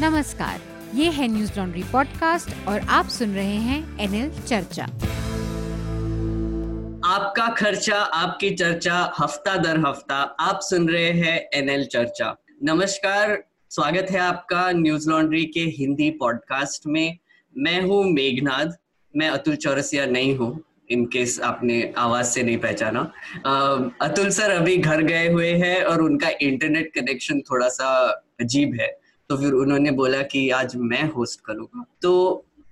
नमस्कार, ये है न्यूज़ लॉन्ड्री पॉडकास्ट और आप सुन रहे हैं एनएल चर्चा। आपका खर्चा, आपकी चर्चा, हफ़्ता दर हफ़्ता, आप सुन रहे हैं एनएल चर्चा। नमस्कार, स्वागत है आपका न्यूज़ लॉन्ड्री के हिंदी पॉडकास्ट में। मैं हूँ मेघनाथ मैं अतुल चौरसिया नहीं हूँ इनकेस आपने आवाज़ से नहीं पहचाना। अतुल सर अभी घर गए हुए हैं और उनका इंटरनेट कनेक्शन थोड़ा सा अजीब है। तो फिर उन्होंने बोला कि आज मैं होस्ट करूँगा तो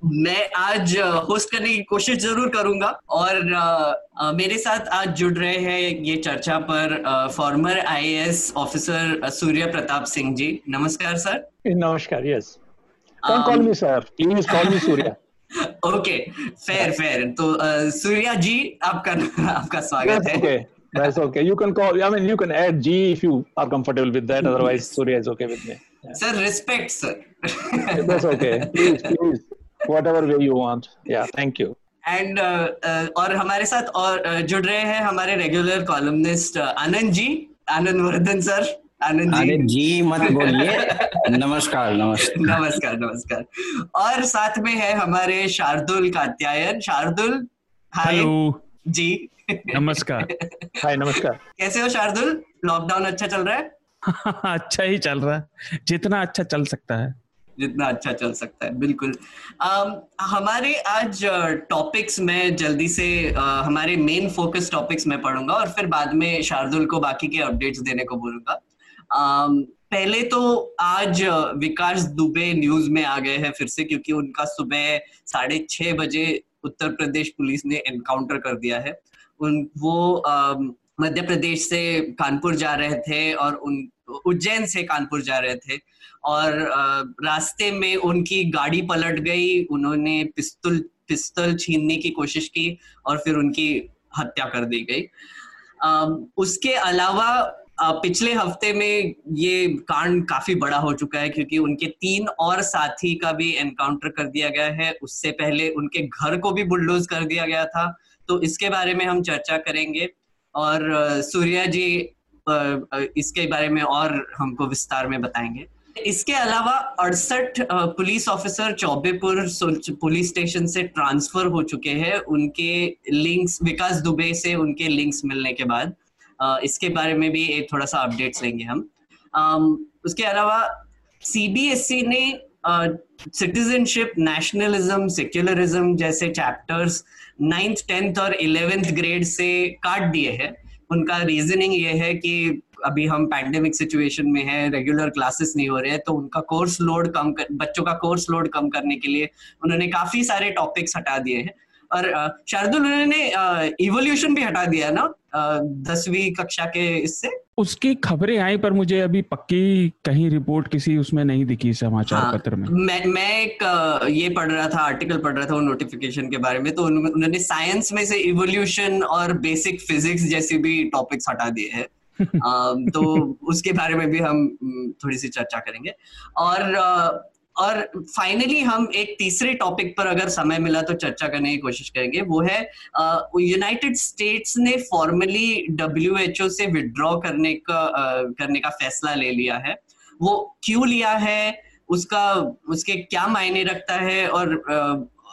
मैं आज होस्ट करने की कोशिश ज़रूर करूँगा और आ, आ, मेरे साथ आज जुड़ रहे हैं ये चर्चा पर former IAS officer Surya Pratap Singh ji नमस्कार सर नमस्कार yes call me sir please call me Surya okay fair fair तो सूर्या जी आपका आपका स्वागत है. That's okay. You can call. I mean, you can add G if you are comfortable with that. Otherwise, Surya is okay with me. Sir, respect, sir. That's okay. Please, please, whatever way you want. Yeah, thank you. And uh, uh, और हमारे साथ और uh, जुड़ रहे हैं हमारे regular columnist Anand ji Anand Vardhan sir Anand ji. जी मत बोलिए। नमस्कार नमस्कार। नमस्कार नमस्कार। और साथ में है हमारे शार्दुल कात्यायन। शार्दुल हेलो जी। नमस्कार। हाय नमस्कार। कैसे हो शार्दुल? लॉकडाउन अच्छा चल रहा है? अच्छा ही चल रहा है। जितना अच्छा चल सकता है। जितना अच्छा चल सकता है बिल्कुल। आ, हमारे आज टॉपिक्स में जल्दी से आ, हमारे मेन फोकस टॉपिक्स में पढ़ूँगा और फिर बाद में शार्दुल को बाकी के अपडेट्स देने को बोलूँगा। पहले तो आज विकास दुबे न्यूज़ में आ गए हैं फिर से क्योंकि उनका सुबह साढ़े छह बजे उत्तर प्रदेश पुलिस ने एनकाउंटर कर दिया है। उन वो मध्य प्रदेश से कानपुर जा रहे थे और उन, उज्जैन से कानपुर जा रहे थे। और रास्ते में उनकी गाड़ी पलट गई, उन्होंने पिस्तौल पिस्तौल छीनने की कोशिश की और फिर उनकी हत्या कर दी गई। उसके अलावा पिछले हफ़्ते में ये कांड काफ़ी बड़ा हो चुका है क्योंकि उनके तीन और साथी का भी एनकाउंटर कर दिया गया है। उससे पहले उनके घर को भी बुलडोज कर दिया गया था। तो इसके बारे में हम चर्चा करेंगे। और सूर्या जी इसके बारे में और हमको विस्तार में बताएँगे। इसके अलावा अड़सठ police officer Chaubepur police station से ट्रांसफ़र हो चुके हैं। उनके लिंक्स, विकास दुबे से उनके लिंक्स मिलने के बाद इसके बारे में भी एक थोड़ा सा अपडेट्स लेंगे हम। उसके अलावा सीबीएसई e ने सिटीजनशिप, नेशनलिज्म सेक्युलरिज्म जैसे चैप्टर्स नाइन्थ टेंथ और इलेवेंथ ग्रेड से काट दिए हैं। उनका रीजनिंग ये है कि अभी हम पैंडेमिक सिचुएशन में है रेगुलर क्लासेस नहीं हो रहे हैं तो उनका कोर्स लोड कम कर, बच्चों का कोर्स लोड कम करने के लिए उन्होंने काफ़ी सारे टॉपिक्स हटा दिए हैं। और शार्दुल, उन्होंने इवोल्यूशन भी हटा दिया ना? दसवीं कक्षा के इससे? उसकी खबरें आई पर मुझे अभी पक्की कहीं रिपोर्ट किसी उसमें नहीं दिखी समाचार हाँ, पत्र में। मैं मैं एक ये पढ़ रहा था आर्टिकल पढ़ रहा था वो नोटिफिकेशन के बारे में तो उन्होंने साइंस में से इवोल्यूशन और बेसिक फिजिक्स जैसे भी टॉपिक्स हटा दिए हैं। तो उसके बारे में भी हम थोड़ी सी चर्चा करेंगे। और और फाइनली हम एक तीसरे टॉपिक पर अगर समय मिला तो चर्चा करने की कोशिश करेंगे। वो है यूनाइटेड स्टेट्स ने फॉर्मली डब्ल्यू से विड्रॉ करने का uh, करने का फैसला ले लिया है। वो क्यों लिया है? उसका उसके क्या मायने रखता है? और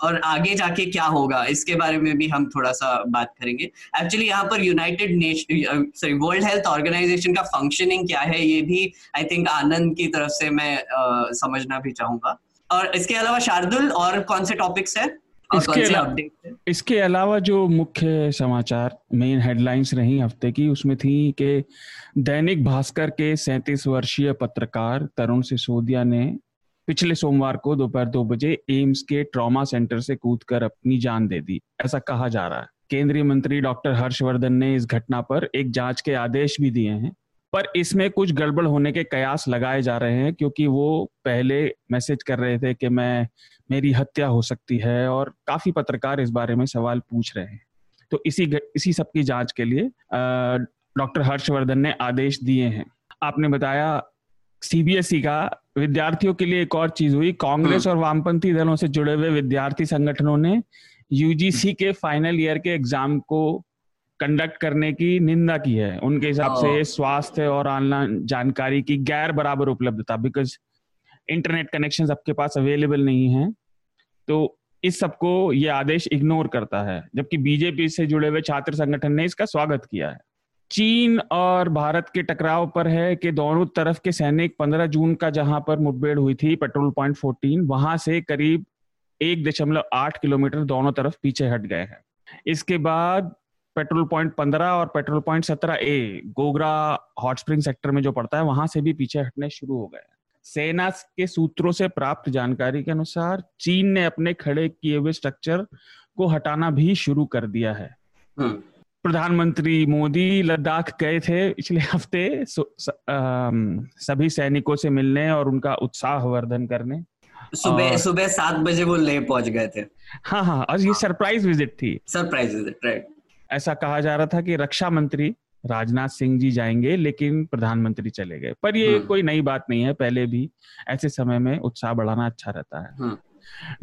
और आगे जाके क्या होगा इसके बारे में भी हम थोड़ा सा बात करेंगे। एक्चुअली यहाँ पर United Nation sorry World Health Organization का फंक्शनिंग क्या है ये भी आई थिंक आनंद की तरफ़ से मैं uh, समझना भी चाहूँगा। और इसके अलावा शार्दुल और कौन से टॉपिक्स है? इसके अलावा इसके अलावा जो मुख्य समाचार मेन हेडलाइंस रही हफ़्ते की उसमें थी कि दैनिक भास्कर के सैतीस वर्षीय पत्रकार तरुण सिसोदिया ने पिछले सोमवार को दोपहर दो बजे एम्स के ट्रॉमा सेंटर से कूदकर अपनी जान दे दी। ऐसा कहा जा रहा है। केंद्रीय मंत्री डॉक्टर हर्षवर्धन ने इस घटना पर एक जाँच के आदेश भी दिए हैं। पर इसमें कुछ गड़बड़ होने के कयास लगाए जा रहे हैं, क्योंकि वो पहले मैसेज कर रहे थे कि मैं, मेरी हत्या हो सकती है और काफ़ी पत्रकार इस बारे में सवाल पूछ रहे हैं। तो इसी इसी सबकी जाँच के लिए डॉक्टर हर्षवर्धन ने आदेश दिए हैं। आपने बताया सीबीएसई का। विद्यार्थियों के लिए एक और चीज़ हुई। कांग्रेस हम्म। और वामपंथी दलों से जुड़े हुए विद्यार्थी संगठनों ने यूजीसी के फाइनल ईयर के एग्ज़ाम को कंडक्ट करने की निंदा की है। उनके हिसाब से स्वास्थ्य और ऑनलाइन जानकारी की गैर बराबर उपलब्धता बिकॉज़ इंटरनेट कनेक्शन आपके पास अवेलेबल नहीं है। तो इस सबको ये आदेश इग्नोर करता है जबकि बीजेपी से जुड़े हुए छात्र संगठन ने इसका स्वागत किया है। चीन और भारत के टकराव पर है कि दोनों तरफ़ के सैनिक 15 जून का जहाँ पर मुठभेड़ हुई थी, पेट्रोल पॉइंट 14 वहाँ से करीब एक दशमलव आठ किलोमीटर दोनों तरफ़ पीछे हट गए हैं। इसके बाद पेट्रोल पॉइंट 15 और patrol point 17 A, Gogra hot spring sector में जो पड़ता है, वहाँ से भी पीछे हटने शुरू हो गए सेना के सूत्रों से प्राप्त जानकारी के अनुसार, चीन ने अपने खड़े किए हुए स्ट्रक्चर को हटाना भी शुरू कर दिया है। हम्म। प्रधानमंत्री मोदी लद्दाख गए थे पिछले हफ़्ते सभी सैनिकों से मिलने और उनका उत्साह वर्धन करने। सुबह सुबह सात बजे वो ले पहुँच गए थे। हाँ हाँ और ये सरप्राइज़ विज़िट थी। सरप्राइज़ विज़िट राइट ऐसा कहा जा रहा था कि रक्षा मंत्री राजनाथ सिंह जी जाएँगे लेकिन प्रधानमंत्री चले गए। पर ये हम्म। कोई नई बात नहीं है पहले भी ऐसे समय में उत्साह बढ़ाना अच्छा रहता है।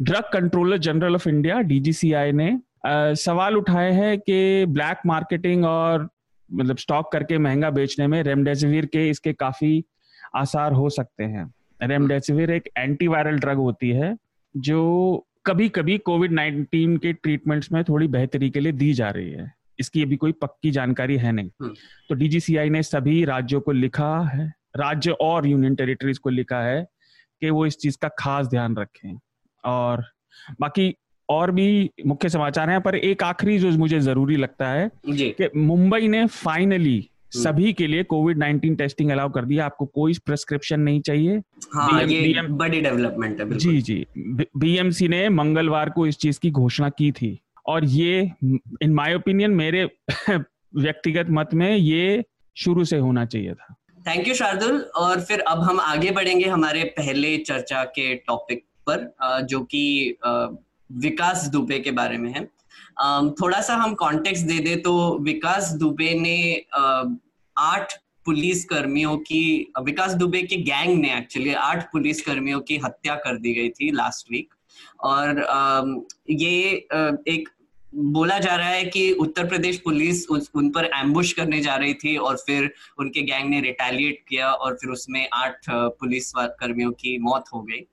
Drug controller general of India DGCI ने आ, सवाल उठाए हैं कि ब्लैक मार्केटिंग और मतलब स्टॉक करके महँगा बेचने में रेमडेसिविर के इसके काफ़ी आसार हो सकते हैं। रेमडेसिविर एक एंटीवायरल ड्रग होती है जो कभी कभी कोविड नाइन्टीन के ट्रीटमेंट्स में थोड़ी बेहतरी के लिए दी जा रही है। इसकी अभी कोई पक्की जानकारी है नहीं। हम्म। तो डीजीसीआई ने सभी राज्यों को लिखा है राज्य और यूनियन टेरिटरीज को लिखा है कि वो इस चीज़ का खास ध्यान रखें। और बाकी और भी मुख्य समाचार हैं पर एक आखिरी जो मुझे ज़रूरी लगता है कि मुंबई ने फाइनली हम्म। सभी के लिए कोविड नाइन्टीन टेस्टिंग अलाउ कर दिया। आपको कोई प्रिस्क्रिप्शन नहीं चाहिए। हाँ, ये बड़ी डेवलपमेंट है जी जी। बीएमसी ने मंगलवार को इस चीज़ की घोषणा की थी। और ये इन माय ओपिनियन मेरे व्यक्तिगत मत में ये शुरू से होना चाहिए था। Thank you Shardul. और फिर अब हम आगे बढ़ेंगे हमारे पहले चर्चा के टॉपिक पर जो कि विकास दुबे के बारे में है। थोड़ा सा हम कॉन्टेक्स्ट दे दे तो विकास दुबे ने आठ पुलिस कर्मियों की, विकास दुबे के गैंग ने एक्चुअली आठ पुलिस कर्मियों की हत्या कर दी गई थी लास्ट वीक और ये एक बोला जा रहा है कि उत्तर प्रदेश पुलिस उन पर एम्बुश करने जा रही थी और फिर उनके गैंग ने रिटेलिएट किया और फिर उसमें आठ पुलिस कर्मियों की मौत हो गई।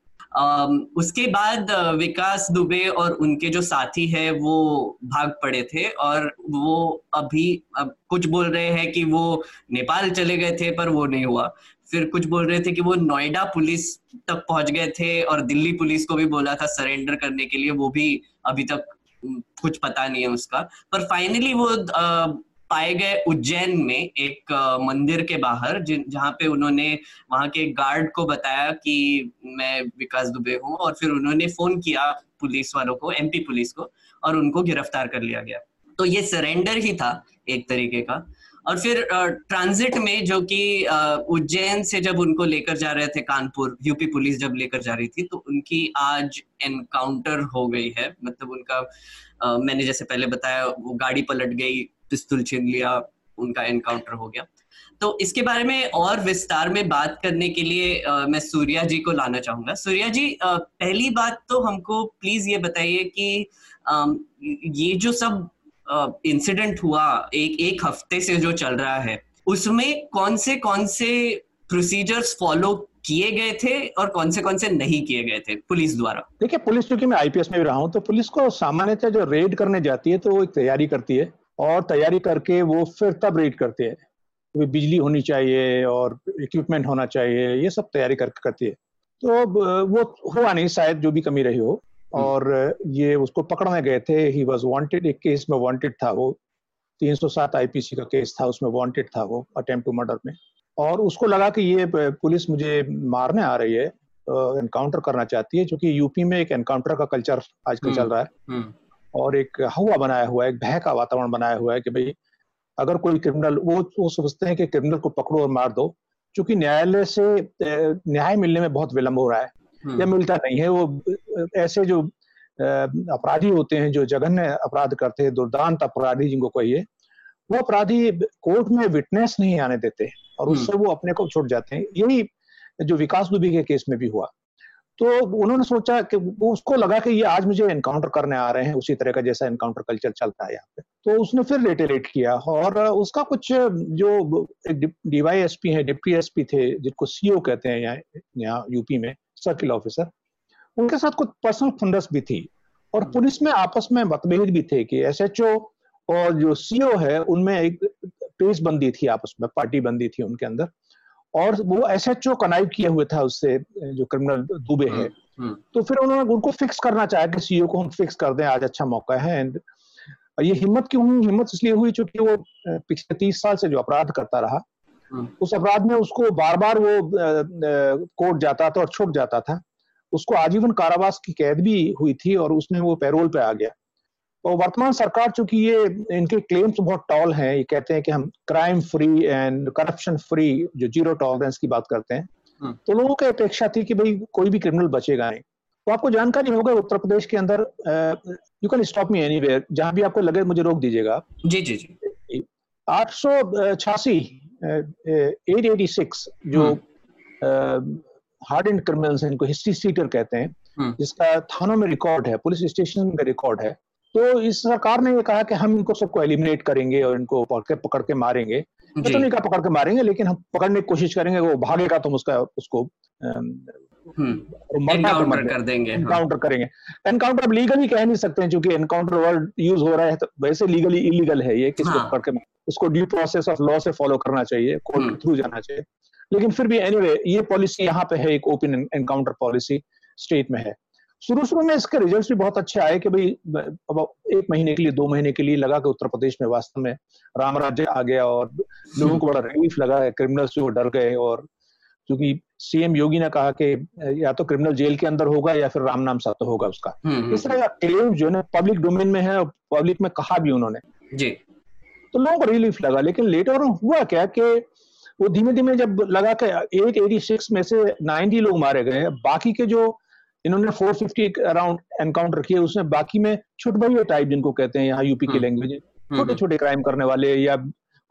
उसके बाद विकास दुबे और उनके जो साथी है, वो भाग पड़े थे और वो अभी, अब कुछ बोल रहे हैं कि वो नेपाल चले गए थे, पर वो नहीं हुआ। फिर कुछ बोल रहे थे कि वो नोएडा पुलिस तक पहुँच गए थे और दिल्ली पुलिस को भी बोला था सरेंडर करने के लिए, वो भी अभी तक कुछ पता नहीं है उसका। पर फाइनली वो पाए गए उज्जैन में एक मंदिर के बाहर जहाँ पे उन्होंने, वहाँ के गार्ड को बताया कि मैं विकास दुबे हूँ और फिर उन्होंने फ़ोन किया पुलिस वालों को एमपी पुलिस को, और उनको गिरफ़्तार कर लिया गया। तो ये सरेंडर ही था एक तरीके का। और फिर ट्रांजिट में जो कि उज्जैन से जब उनको लेकर जा रहे थे कानपुर, यूपी पुलिस जब लेकर जा रही थी तो उनकी आज एनकाउंटर हो गई है। मतलब उनका मैंने जैसे पहले बताया, वो गाड़ी पलट गई पिस्तुल छीन लिया उनका एनकाउंटर हो गया। तो इसके बारे में और विस्तार में बात करने के लिए आ, मैं सूर्या जी को लाना चाहूँगा। सूर्या जी आ, पहली बात तो हमको प्लीज़ ये बताइए कि आ, ये जो सब इंसिडेंट हुआ एक एक हफ़्ते से जो चल रहा है उसमें कौन से कौन से प्रोसीजर्स फॉलो किए गए थे और कौन से कौन से नहीं किए गए थे पुलिस द्वारा? देखिए पुलिस चूँकि मैं आईपीएस में भी रहा हूँ तो पुलिस को सामान्यतः जो रेड करने जाती है तो वो एक तैयारी करती है। और तैयारी करके वो फिर तब रेड करते हैं। बिजली होनी चाहिए और इक्विपमेंट होना चाहिए ये सब तैयारी कर, करती है। तो वो हुआ नहीं शायद जो भी कमी रही हो। हम्म। और ये उसको पकड़ने गए थे। ही वॉज़ वांटेड एक केस में वांटेड था वो। 307 आईपीसी का केस था उसमें वांटेड था वो अटेम्प्ट टू मर्डर में। और उसको लगा कि ये पुलिस मुझे मारने आ रही है एनकाउंटर करना चाहती है क्योंकि यूपी में एक एनकाउंटर का कल्चर आजकल हम्म, चल रहा है। हम्म। और एक हवा बनाया हुआ है एक भय का वातावरण बनाया हुआ है कि भाई अगर कोई क्रिमिनल वो वो सोचते हैं कि क्रिमिनल को पकड़ो और मार दो क्योंकि न्यायालय से न्याय मिलने में बहुत विलंब हो रहा है हम्म। या मिलता नहीं है वो ऐसे जो अपराधी होते हैं जो जघन्य अपराध करते हैं दुर्दांत अपराधी जिनको कहिए वो अपराधी कोर्ट में विटनेस नहीं आने देते और उससे हम्म। वो अपने को छूट जाते हैं यही जो विकास दुबी के केस में भी हुआ तो उन्होंने सोचा कि उसको लगा कि ये आज मुझे एनकाउंटर करने आ रहे हैं उसी तरह का जैसा एनकाउंटर कल्चर चलता है यहाँ पे। तो उसने फिर रेटेलेट किया और उसका कुछ जो एक डीवाई एस पी है डिप्टी एस पी थे जिनको सीओ कहते हैं यहाँ यहाँ यूपी में सर्किल ऑफिसर उनके साथ कुछ पर्सनल फंडस भी थी और पुलिस में आपस में मतभेद भी थे कि एस एच ओ और जो सीओ है उनमें एक पेश बंदी थी आपस में पार्टी बंदी थी उनके अंदर। और वो एस एच ओ कनाइव किया हुए था उससे जो क्रिमिनल दुबे है हम्म, हम्म। तो फिर उन्होंने उनको फिक्स करना चाहा कि सीईओ को हम फिक्स कर दें आज अच्छा मौका है एंड ये हिम्मत क्यों हुई हिम्मत इसलिए हुई चूँकि वो पिछले तीस साल से जो अपराध करता रहा हम्म। उस अपराध में उसको बार बार वो कोर्ट जाता था और छुट जाता था उसको आजीवन कारावास की कैद भी हुई थी और उसमें वो पैरोल पे आ गया और वर्तमान सरकार चूँकि ये इनके क्लेम्स बहुत टॉल हैं ये कहते हैं कि हम crime free and corruption free जो ज़ीरो टॉलरेंस की बात करते हैं हम्म। तो लोगों की अपेक्षा थी कि भाई कोई भी क्रिमिनल बचेगा नहीं। तो आपको जानकारी होगा उत्तर प्रदेश के अंदर you can stop me anywhere जहाँ भी आपको लगे मुझे रोक दीजिएगा। जी जी जी। आठ सौ छियासी एट एटी सिक्स जो हार्ड एंड क्रिमिनल्स हैं इनको हिस्ट्री सीटर कहते हैं हम्म। जिसका थानों में रिकॉर्ड है पुलिस स्टेशन में रिकॉर्ड है। तो इस सरकार ने ये कहा कि हम इनको सबको एलिमिनेट करेंगे और इनको पकड़ के पकड़ के मारेंगे। तो नहीं कहा पकड़ के मारेंगे लेकिन हम पकड़ने की कोशिश करेंगे वो भागेगा तो उसका उसको एनकाउंटर हम्म, कर देंगे एनकाउंटर हाँ। करेंगे। एनकाउंटर अब लीगली कह नहीं सकते हैं क्योंकि एनकाउंटर वर्ड यूज़ हो रहा है तो वैसे लीगली इलीगल है ये किसको हाँ. पकड़ के उसको ड्यू प्रोसेस ऑफ़ लॉ से फॉलो करना चाहिए कोर्ट के थ्रू जाना चाहिए। लेकिन फिर भी एनीवे ये पॉलिसी यहाँ पे है एक ओपन एनकाउंटर पॉलिसी स्टेट में है। शुरू शुरू में इसके रिजल्ट्स भी बहुत अच्छे आए कि भाई अब एक महीने के लिए दो महीने के लिए लगा कि उत्तर प्रदेश में वास्तव में राम राज्य आ गया और लोगों को बड़ा रिलीफ लगा है। क्रिमिनल्स जो डर गए और क्योंकि सीएम योगी ने कहा कि या तो क्रिमिनल जेल के अंदर होगा या फिर राम नाम सत्य होगा उसका। हम्म, हम्म, इस तरह का क्लेम जो है पब्लिक डोमेन में है और पब्लिक में कहा भी उन्होंने। जी। तो लोगों को रिलीफ लगा लेकिन लेटर हुआ क्या कि वो धीमे धीमे जब लगा के एट एटी सिक्स में से नाइनटी लोग मारे गए बाकी के जो इन्होंने 450 अराउंड एनकाउंटर किए उसमें बाकी में छुट भैया टाइप जिनको कहते हैं यहाँ यूपी की लैंग्वेज हम्म। छोटे छोटे क्राइम करने वाले या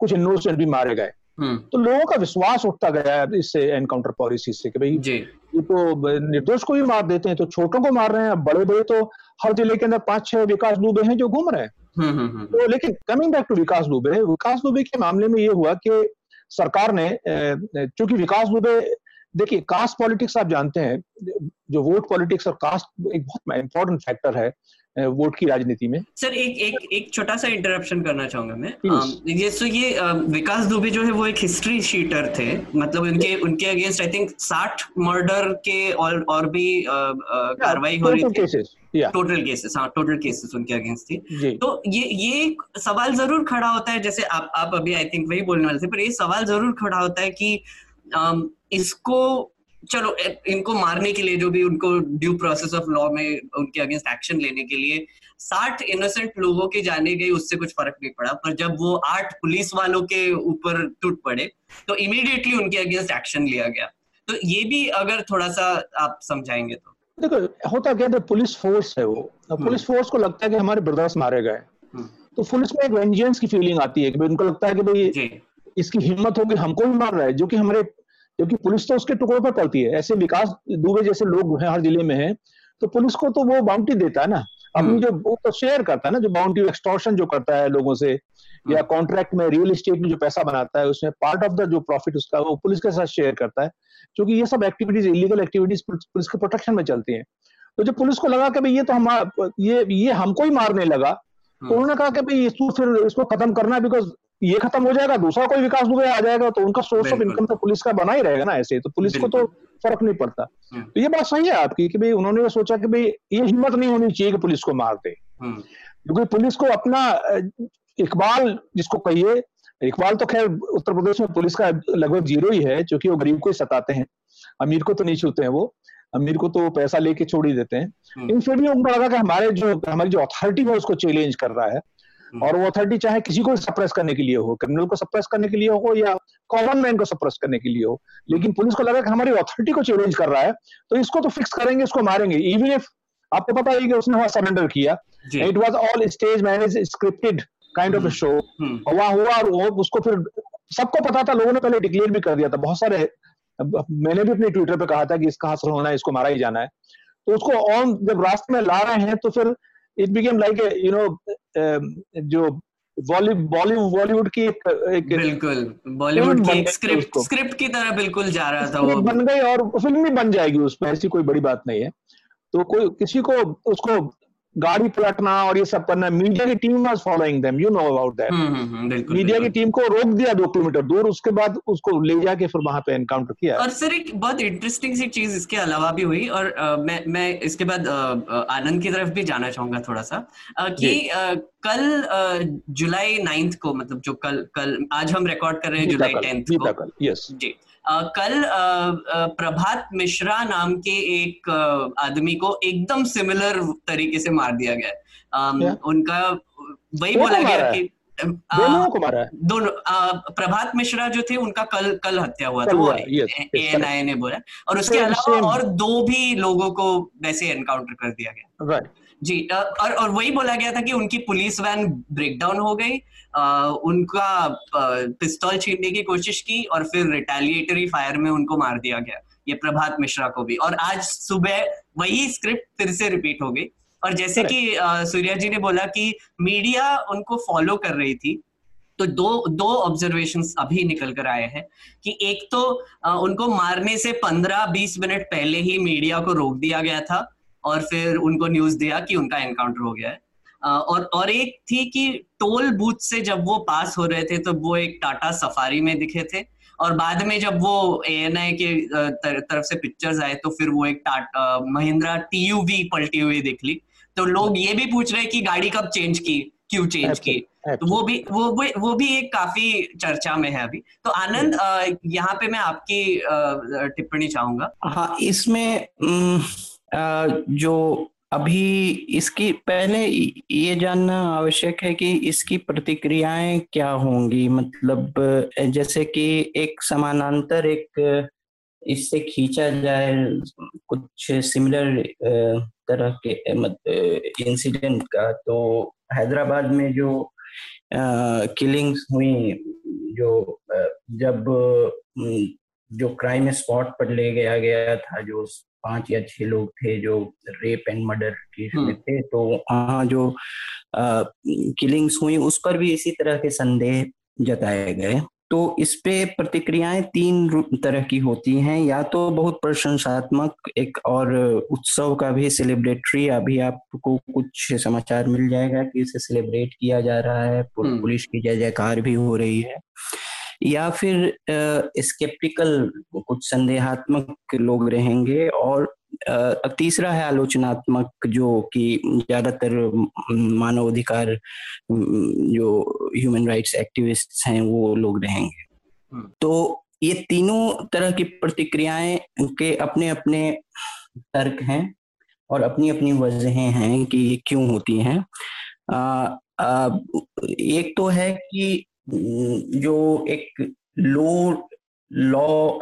कुछ इनोसेंट भी मारे गए। हम्म। तो लोगों का विश्वास उठता गया इससे एनकाउंटर पॉलिसी से कि भाई ये तो निर्दोष को भी मार देते हैं तो छोटों को मार रहे हैं बड़े बड़े तो हर ज़िले के अंदर पाँच छह विकास दुबे हैं जो घूम रहे हैं। हम्म, तो लेकिन coming back to Vikas Dubey Vikas Dubey के मामले में ये हुआ कि सरकार ने चूँकि विकास दुबे देखिए कास्ट पॉलिटिक्स आप जानते हैं जो वोट पॉलिटिक्स और कास्ट एक बहुत इंपॉर्टेंट फैक्टर है वोट की राजनीति में। सर एक एक एक छोटा सा इंटरप्शन करना चाहूँगा मैं। ये सो ये विकास दुबे जो है वो एक हिस्ट्री शीटर थे। मतलब उनके उनके अगेंस्ट आई थिंक साठ मर्डर के और और भी कार्रवाई हो रही थी। टोटल केसेस हाँ टोटल केसेस उनके अगेंस्ट थी। तो ये ये सवाल ज़रूर खड़ा होता है जैसे आप आप अभी आई थिंक वही बोलने वाले थे पर ये सवाल ज़रूर खड़ा होता है कि इसको चलो इनको मारने के लिए जो भी उनको ड्यू प्रोसेस ऑफ़ लॉ में उनके अगेंस्ट एक्शन लेने के लिए साठ इनोसेंट लोगों के जाने गए उससे कुछ फ़र्क नहीं पड़ा। पर जब वो आठ पुलिस वालों के ऊपर टूट पड़े तो इमीडिएटली उनके अगेंस्ट एक्शन लिया गया। तो ये भी अगर थोड़ा सा आप समझाएँगे तो। देखो होता क्या पुलिस फोर्स है वो पुलिस फोर्स को लगता है कि हमारे ब्रदर्स मारे गए। हम्म। तो पुलिस में एक वेंजेंस की फीलिंग आती है कि उनको लगता है कि भाई इसकी हिम्मत होगी हमको भी मार रहा है जो कि हमारे क्योंकि पुलिस तो उसके टुकड़ों पर पड़ती है ऐसे विकास दुबे जैसे लोग हैं हर ज़िले में हैं तो पुलिस को तो वो बाउंड्री देता है ना अपनी हम्म। जो वो तो शेयर करता है ना जो बाउंड्री एक्सटोर्शन जो करता है लोगों से या कॉन्ट्रैक्ट हम्म। में रियल एस्टेट में जो पैसा बनाता है उसमें पार्ट ऑफ़ द जो प्रॉफिट उसका वो पुलिस के साथ शेयर करता है क्योंकि ये सब एक्टिविटीज़ इलीगल एक्टिविटीज़ पुलिस के प्रोटेक्शन में चलती हैं तो जब पुलिस को लगा कि भाई ये तो हम ये ये हमको ही मारने लगा तो हम्म। उन्होंने कहा कि भाई इसको फिर इसको खत्म करना बिकॉज़ ये खत्म हो जाएगा दूसरा कोई विकास दुबे आ जाएगा तो उनका सोर्स ऑफ़ इनकम तो पुलिस का बना ही रहेगा ना ऐसे तो पुलिस को तो फ़र्क नहीं पड़ता हम्म। तो ये बात सही है आपकी कि भाई उन्होंने सोचा कि भाई ये हिम्मत नहीं होनी चाहिए कि पुलिस को मार दे हम्म। क्योंकि पुलिस को अपना इकबाल जिसको कहिए इकबाल तो खैर उत्तर प्रदेश में पुलिस का लगभग ज़ीरो ही है क्योंकि वो गरीब को ही सताते हैं अमीर को तो नहीं छूते हैं वो अमीर को तो पैसा लेके छोड़ ही देते हैं हम्म। इन फिर भी उनको लगा कि हमारे जो हमारी जो अथॉरिटी है उसको चैलेंज कर रहा है। और वो अथॉरिटी चाहे किसी को सप्रेस करने के लिए हो क्रिमिनल को सप्रेस करने के लिए हो या कॉमन मैन को सप्रेस करने के लिए हो। लेकिन पुलिस को लगा कि हमारी अथॉरिटी को चैलेंज कर रहा है तो इसको तो फिक्स करेंगे इसको मारेंगे। इवन इफ़ आपको पता है कि उसने वहाँ सरेंडर किया। It was all stage manage scripted kind of show वहाँ हुआ और वो उसको फिर सबको पता था लोगों ने पहले डिक्लेयर भी कर दिया था। बहुत सारे मैंने भी अपने ट्विटर पे कहा था कि इसका हासिल होना है इसको मारा ही जाना है। तो उसको ऑन जब रास्ते में ला रहे हैं तो फिर it became like you know जो बॉलीवुड बॉलीवुड की एक, एक बिल्कुल बॉलीवुड की स्क्रिप्ट स्क्रिप्ट की तरह बिल्कुल जा रहा था वो। बन गई और फ़िल्म भी बन जाएगी उसमें ऐसी कोई बड़ी बात नहीं है। तो कोई किसी को उसको गाड़ी पलटना और ये सब करना मीडिया की team was following them you know about that media की टीम को रोक दिया दो किलोमीटर दूर उसके बाद उसको ले जाके फिर वहाँ पे एनकाउंटर किया। और सर एक बहुत इंटरेस्टिंग सी चीज़ इसके अलावा भी हुई और आ, मैं मैं इसके बाद आनंद की तरफ़ भी जाना चाहूँगा थोड़ा सा आ, कि आ, कल जुलाई नाइन्थ को मतलब जो कल कल आज हम रिकॉर्ड कर रहे हैं जुलाई टेंथ को। यस जी। कल प्रभात मिश्रा नाम के एक आदमी को एकदम सिमिलर तरीके से मार दिया गया उनका वही बोला गया कि दोनों दोनों प्रभात मिश्रा जो थे उनका कल कल हत्या हुआ था। वो एएनआई ने बोला। और उसके अलावा और दो भी लोगों को वैसे एनकाउंटर कर दिया गया। जी और और वही बोला गया था कि उनकी पुलिस वैन ब्रेकडाउन हो गई। उनका पिस्तौल छीनने की कोशिश की और फिर रिटेलिएटरी फायर में उनको मार दिया गया ये प्रभात मिश्रा को भी। और आज सुबह वही स्क्रिप्ट फिर से रिपीट हो गई। और जैसे कि सूर्या जी ने बोला कि मीडिया उनको फॉलो कर रही थी तो दो दो ऑब्जर्वेशन अभी निकल कर आए हैं कि एक तो आ, उनको मारने से पंद्रह बीस मिनट पहले ही मीडिया को रोक दिया गया था और फिर उनको न्यूज़ दिया कि उनका एनकाउंटर हो गया है। और और एक थी कि टोल बूथ से जब वो पास हो रहे थे तो वो एक टाटा सफारी में दिखे थे। और बाद में जब वो ए के तरफ़ से पिक्चर्स आए तो फिर वो एक टाटा महिंद्रा टीयूवी पलटी हुई दिख ली। तो लोग ये भी पूछ रहे हैं कि गाड़ी कब चेंज की क्यों चेंज की? तो वो भी वो भी वो भी एक काफ़ी चर्चा में है अभी। तो आनंद यहाँ पे मैं आपकी टिप्पणी चाहूँगा। हाँ इसमें जो अभी इसकी, पहले ये जानना आवश्यक है कि इसकी प्रतिक्रियाएँ क्या होंगी? मतलब जैसे कि एक समानांतर एक, इससे खींचा जाए कुछ सिमिलर तरह के इंसिडेंट का तो हैदराबाद में जो किलिंग्स हुई, जो जब जो क्राइम स्पॉट पर ले गया गया था जो पाँच या छह लोग थे जो रेप एंड मर्डर केस में थे तो वहाँ जो किलिंग्स हुई उस पर भी इसी तरह के संदेह जताए गए। तो इस पे प्रतिक्रियाएँ तीन तरह की होती हैं। या तो बहुत प्रशंसात्मक एक और उत्सव का भी सेलिब्रेटरी अभी आपको कुछ समाचार मिल जाएगा कि इसे सेलिब्रेट किया जा रहा है पुलिस की जय जयकार भी हो रही है। या फिर स्केप्टिकल कुछ संदेहात्मक लोग रहेंगे और तीसरा है आलोचनात्मक जो कि ज़्यादातर मानव अधिकार जो ह्यूमन राइट्स एक्टिविस्ट हैं वो लोग रहेंगे हम्म। तो ये तीनों तरह की प्रतिक्रियाएँ के अपने अपने तर्क हैं और अपनी अपनी वजहें हैं कि ये क्यों होती हैं आ, आ, एक तो है कि जो एक लो लॉ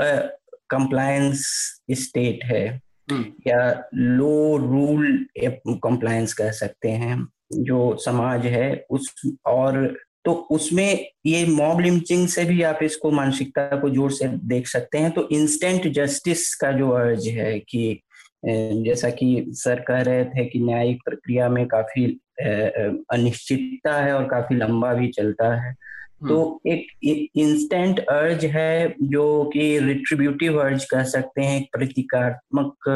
कंप्लायंस स्टेट है हम्म। या लो रूल कंप्लायंस कह सकते हैं जो समाज है उस और तो उसमें ये मॉब लिंचिंग से भी आप इसको मानसिकता को ज़ोर से देख सकते हैं तो इंस्टेंट जस्टिस का जो अर्ज़ है कि जैसा कि सर कह रहे थे कि न्यायिक प्रक्रिया में काफ़ी अनिश्चितता है और काफ़ी लंबा भी चलता है तो हम्म। एक इंस्टेंट अर्ज़ है जो कि रिट्रीब्यूटिव अर्ज़ कह सकते हैं एक प्रतिकात्मक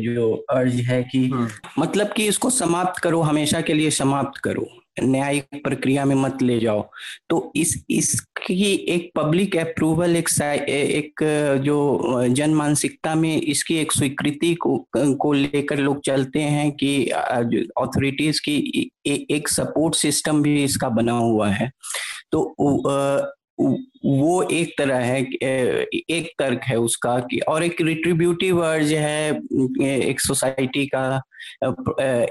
जो अर्ज़ है कि हम्म। मतलब कि इसको समाप्त करो हमेशा के लिए समाप्त करो न्यायिक प्रक्रिया में मत ले जाओ तो इस इसकी एक पब्लिक अप्रूवल एक एक जो जन मानसिकता में इसकी एक स्वीकृति को को लेकर लोग चलते हैं कि अथॉरिटीज की ए, एक सपोर्ट सिस्टम भी इसका बना हुआ है तो वो एक तरह है एक तर्क है उसका कि और एक रिट्रीब्यूटिव अर्ज़ है एक सोसाइटी का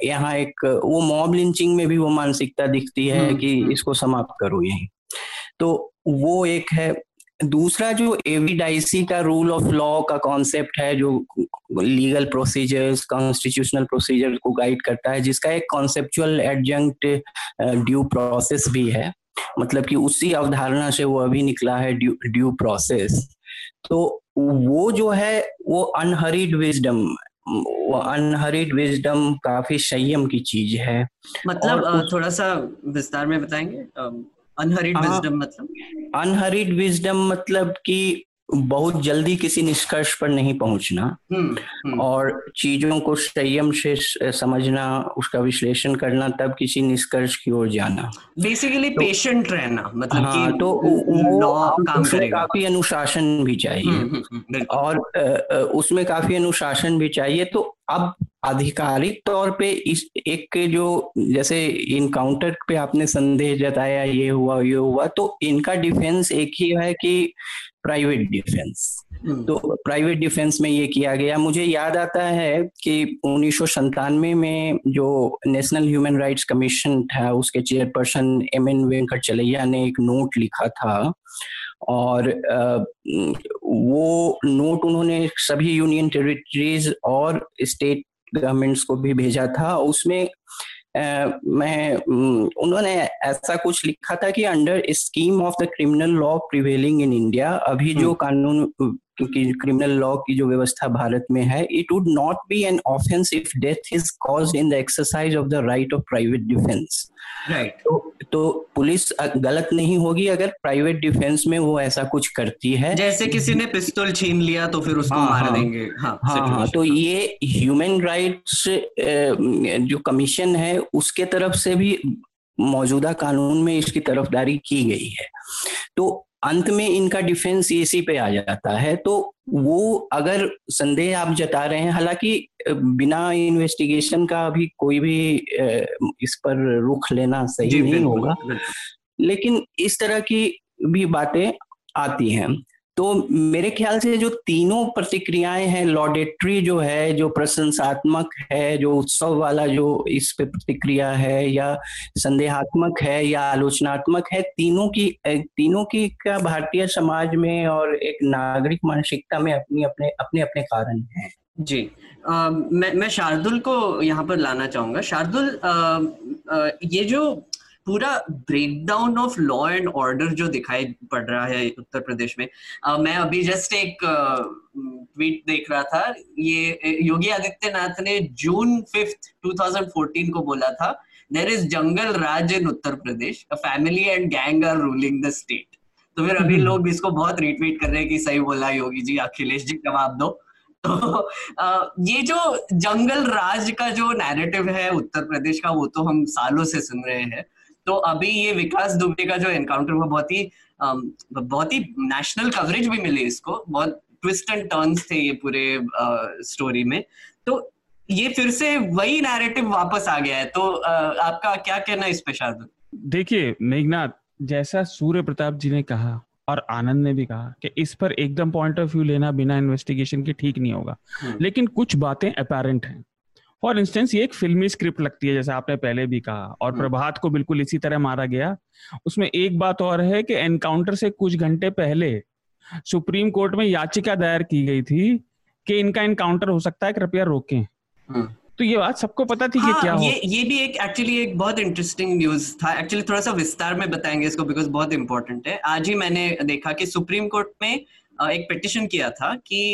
यहाँ एक वो मॉब लिंचिंग में भी वो मानसिकता दिखती है हम्म, कि। इसको समाप्त करो यही। तो वो एक है। दूसरा जो एविडाइसी का रूल ऑफ़ लॉ का कॉन्सेप्ट है जो लीगल प्रोसीजर्स कॉन्स्टिट्यूशनल प्रोसीजर को गाइड करता है जिसका एक कॉन्सेप्चुअल एडजंक्ट ड्यू प्रोसेस भी है। मतलब कि उसी अवधारणा से वो अभी निकला है ड्यू ड्यू प्रोसेस तो वो जो है वो अनहरिड विजडम वो अनहरीड विजडम काफ़ी संयम की चीज़ है। मतलब थोड़ा सा विस्तार में बताएँगे? अनहरिड विजडम मतलब? अनहरिड विजडम मतलब कि बहुत जल्दी किसी निष्कर्ष पर नहीं पहुँचना हम्म, हम्म। और चीज़ों को संयम से समझना उसका विश्लेषण करना तब किसी निष्कर्ष की ओर जाना। बेसिकली तो, पेशेंट रहना मतलब हाँ, कि तो वो काम उसमें काफ़ी अनुशासन भी चाहिए। हम्म, और उसमें काफ़ी अनुशासन भी चाहिए। तो अब आधिकारिक तौर पे इस एक के जो जैसे इनकाउंटर पे आपने संदेह जताया ये हुआ ये हुआ तो इनका डिफेंस एक ही है कि प्राइवेट डिफेंस हम्म। तो प्राइवेट डिफेंस में ये किया गया। मुझे याद आता है कि उन्नीस में जो नेशनल ह्यूमन राइट्स कमीशन था उसके चेयरपर्सन एम एन वेंकट चलैया ने एक नोट लिखा था और वो नोट उन्होंने सभी यूनियन टेरिटरीज और स्टेट गवर्नमेंट्स को भी भेजा था। उसमें मैं उन्होंने ऐसा कुछ लिखा था कि under scheme of the criminal law prevailing in India अभी जो हम्म। कानून क्योंकि क्रिमिनल लॉ की जो व्यवस्था भारत में है it would not be an offence if death is caused in the exercise of the right of private defence right तो तो पुलिस गलत नहीं होगी अगर प्राइवेट डिफेंस में वो ऐसा कुछ करती है। जैसे किसी ने पिस्तौल छीन लिया तो फिर उसको हाँ, मार हाँ, देंगे। हाँ हाँ, हाँ तो ये ह्यूमन राइट्स जो कमीशन है उसके तरफ़ से भी मौजूदा कानून में इसकी तरफदारी की गई है। तो अंत में इनका डिफेंस इसी पे आ जाता है। तो वो अगर संदेह आप जता रहे हैं हालाँकि बिना इन्वेस्टिगेशन का अभी कोई भी इस पर रुख लेना सही नहीं होगा। लेकिन इस तरह की भी बातें आती हैं। तो मेरे ख्याल से जो तीनों प्रतिक्रियाएँ हैं लॉडेट्री जो है जो प्रशंसात्मक है जो उत्सव वाला जो इस पे प्रतिक्रिया है या संदेहात्मक है या आलोचनात्मक है तीनों की तीनों की क्या भारतीय समाज में और एक नागरिक मानसिकता में अपनी अपने अपने अपने कारण हैं? जी। आ, मैं मैं शार्दुल को यहाँ पर लाना चाहूँगा। शार्दुल आ, आ, ये जो पूरा breakdown of law and order जो दिखाई पड़ रहा है उत्तर प्रदेश में uh, मैं अभी जस्ट एक ट्वीट uh, देख रहा था ये योगी आदित्यनाथ ने जून फिफ्थ 2014 को बोला था there is jungle raj in Uttar Pradesh a family and gang are ruling the state तो फिर अभी हम्म। लोग इसको बहुत रिट्वीट कर रहे हैं कि सही बोला योगी जी अखिलेश जी जवाब दो। तो ये जो जंगल राज का जो नैरेटिव है उत्तर प्रदेश का वो तो हम सालों से सुन रहे हैं। तो अभी ये विकास दुबे का जो एनकाउंटर हुआ बहुत ही बहुत ही नेशनल कवरेज भी मिली इसको। बहुत ट्विस्ट एंड टर्न्स थे ये पूरे स्टोरी में। तो ये फिर से वही नैरेटिव वापस आ गया है। तो आपका क्या कहना है इस पे शार्दुल? देखिए मेघनाथ जैसा सूर्य प्रताप जी ने कहा और आनंद ने भी कहा कि इस पर एकदम पॉइंट ऑफ़ व्यू लेना बिना इन्वेस्टिगेशन के ठीक नहीं होगा। हम्म। लेकिन कुछ बातें अपेरेंट हैं। फॉर इंस्टेंस ये एक फिल्मी स्क्रिप्ट लगती है जैसे आपने पहले भी कहा और हम्म। प्रभात को बिल्कुल इसी तरह मारा गया उसमें एक बात और है कि एनकाउंटर से कुछ घंटे पहले सुप्रीम कोर्ट में याचिका दायर की गई थी कि इनका एनकाउंटर हो सकता है कृपया रोकें हम्म। तो ये बात सबको पता थी हाँ, कि क्या ये हो? ये भी एक एक्चुअली एक बहुत इंटरेस्टिंग न्यूज़ था एक्चुअली थोड़ा सा विस्तार में बताएँगे इसको बिकॉज़ बहुत इंपॉर्टेंट है आज ही मैंने देखा कि सुप्रीम कोर्ट में एक पिटिशन किया था कि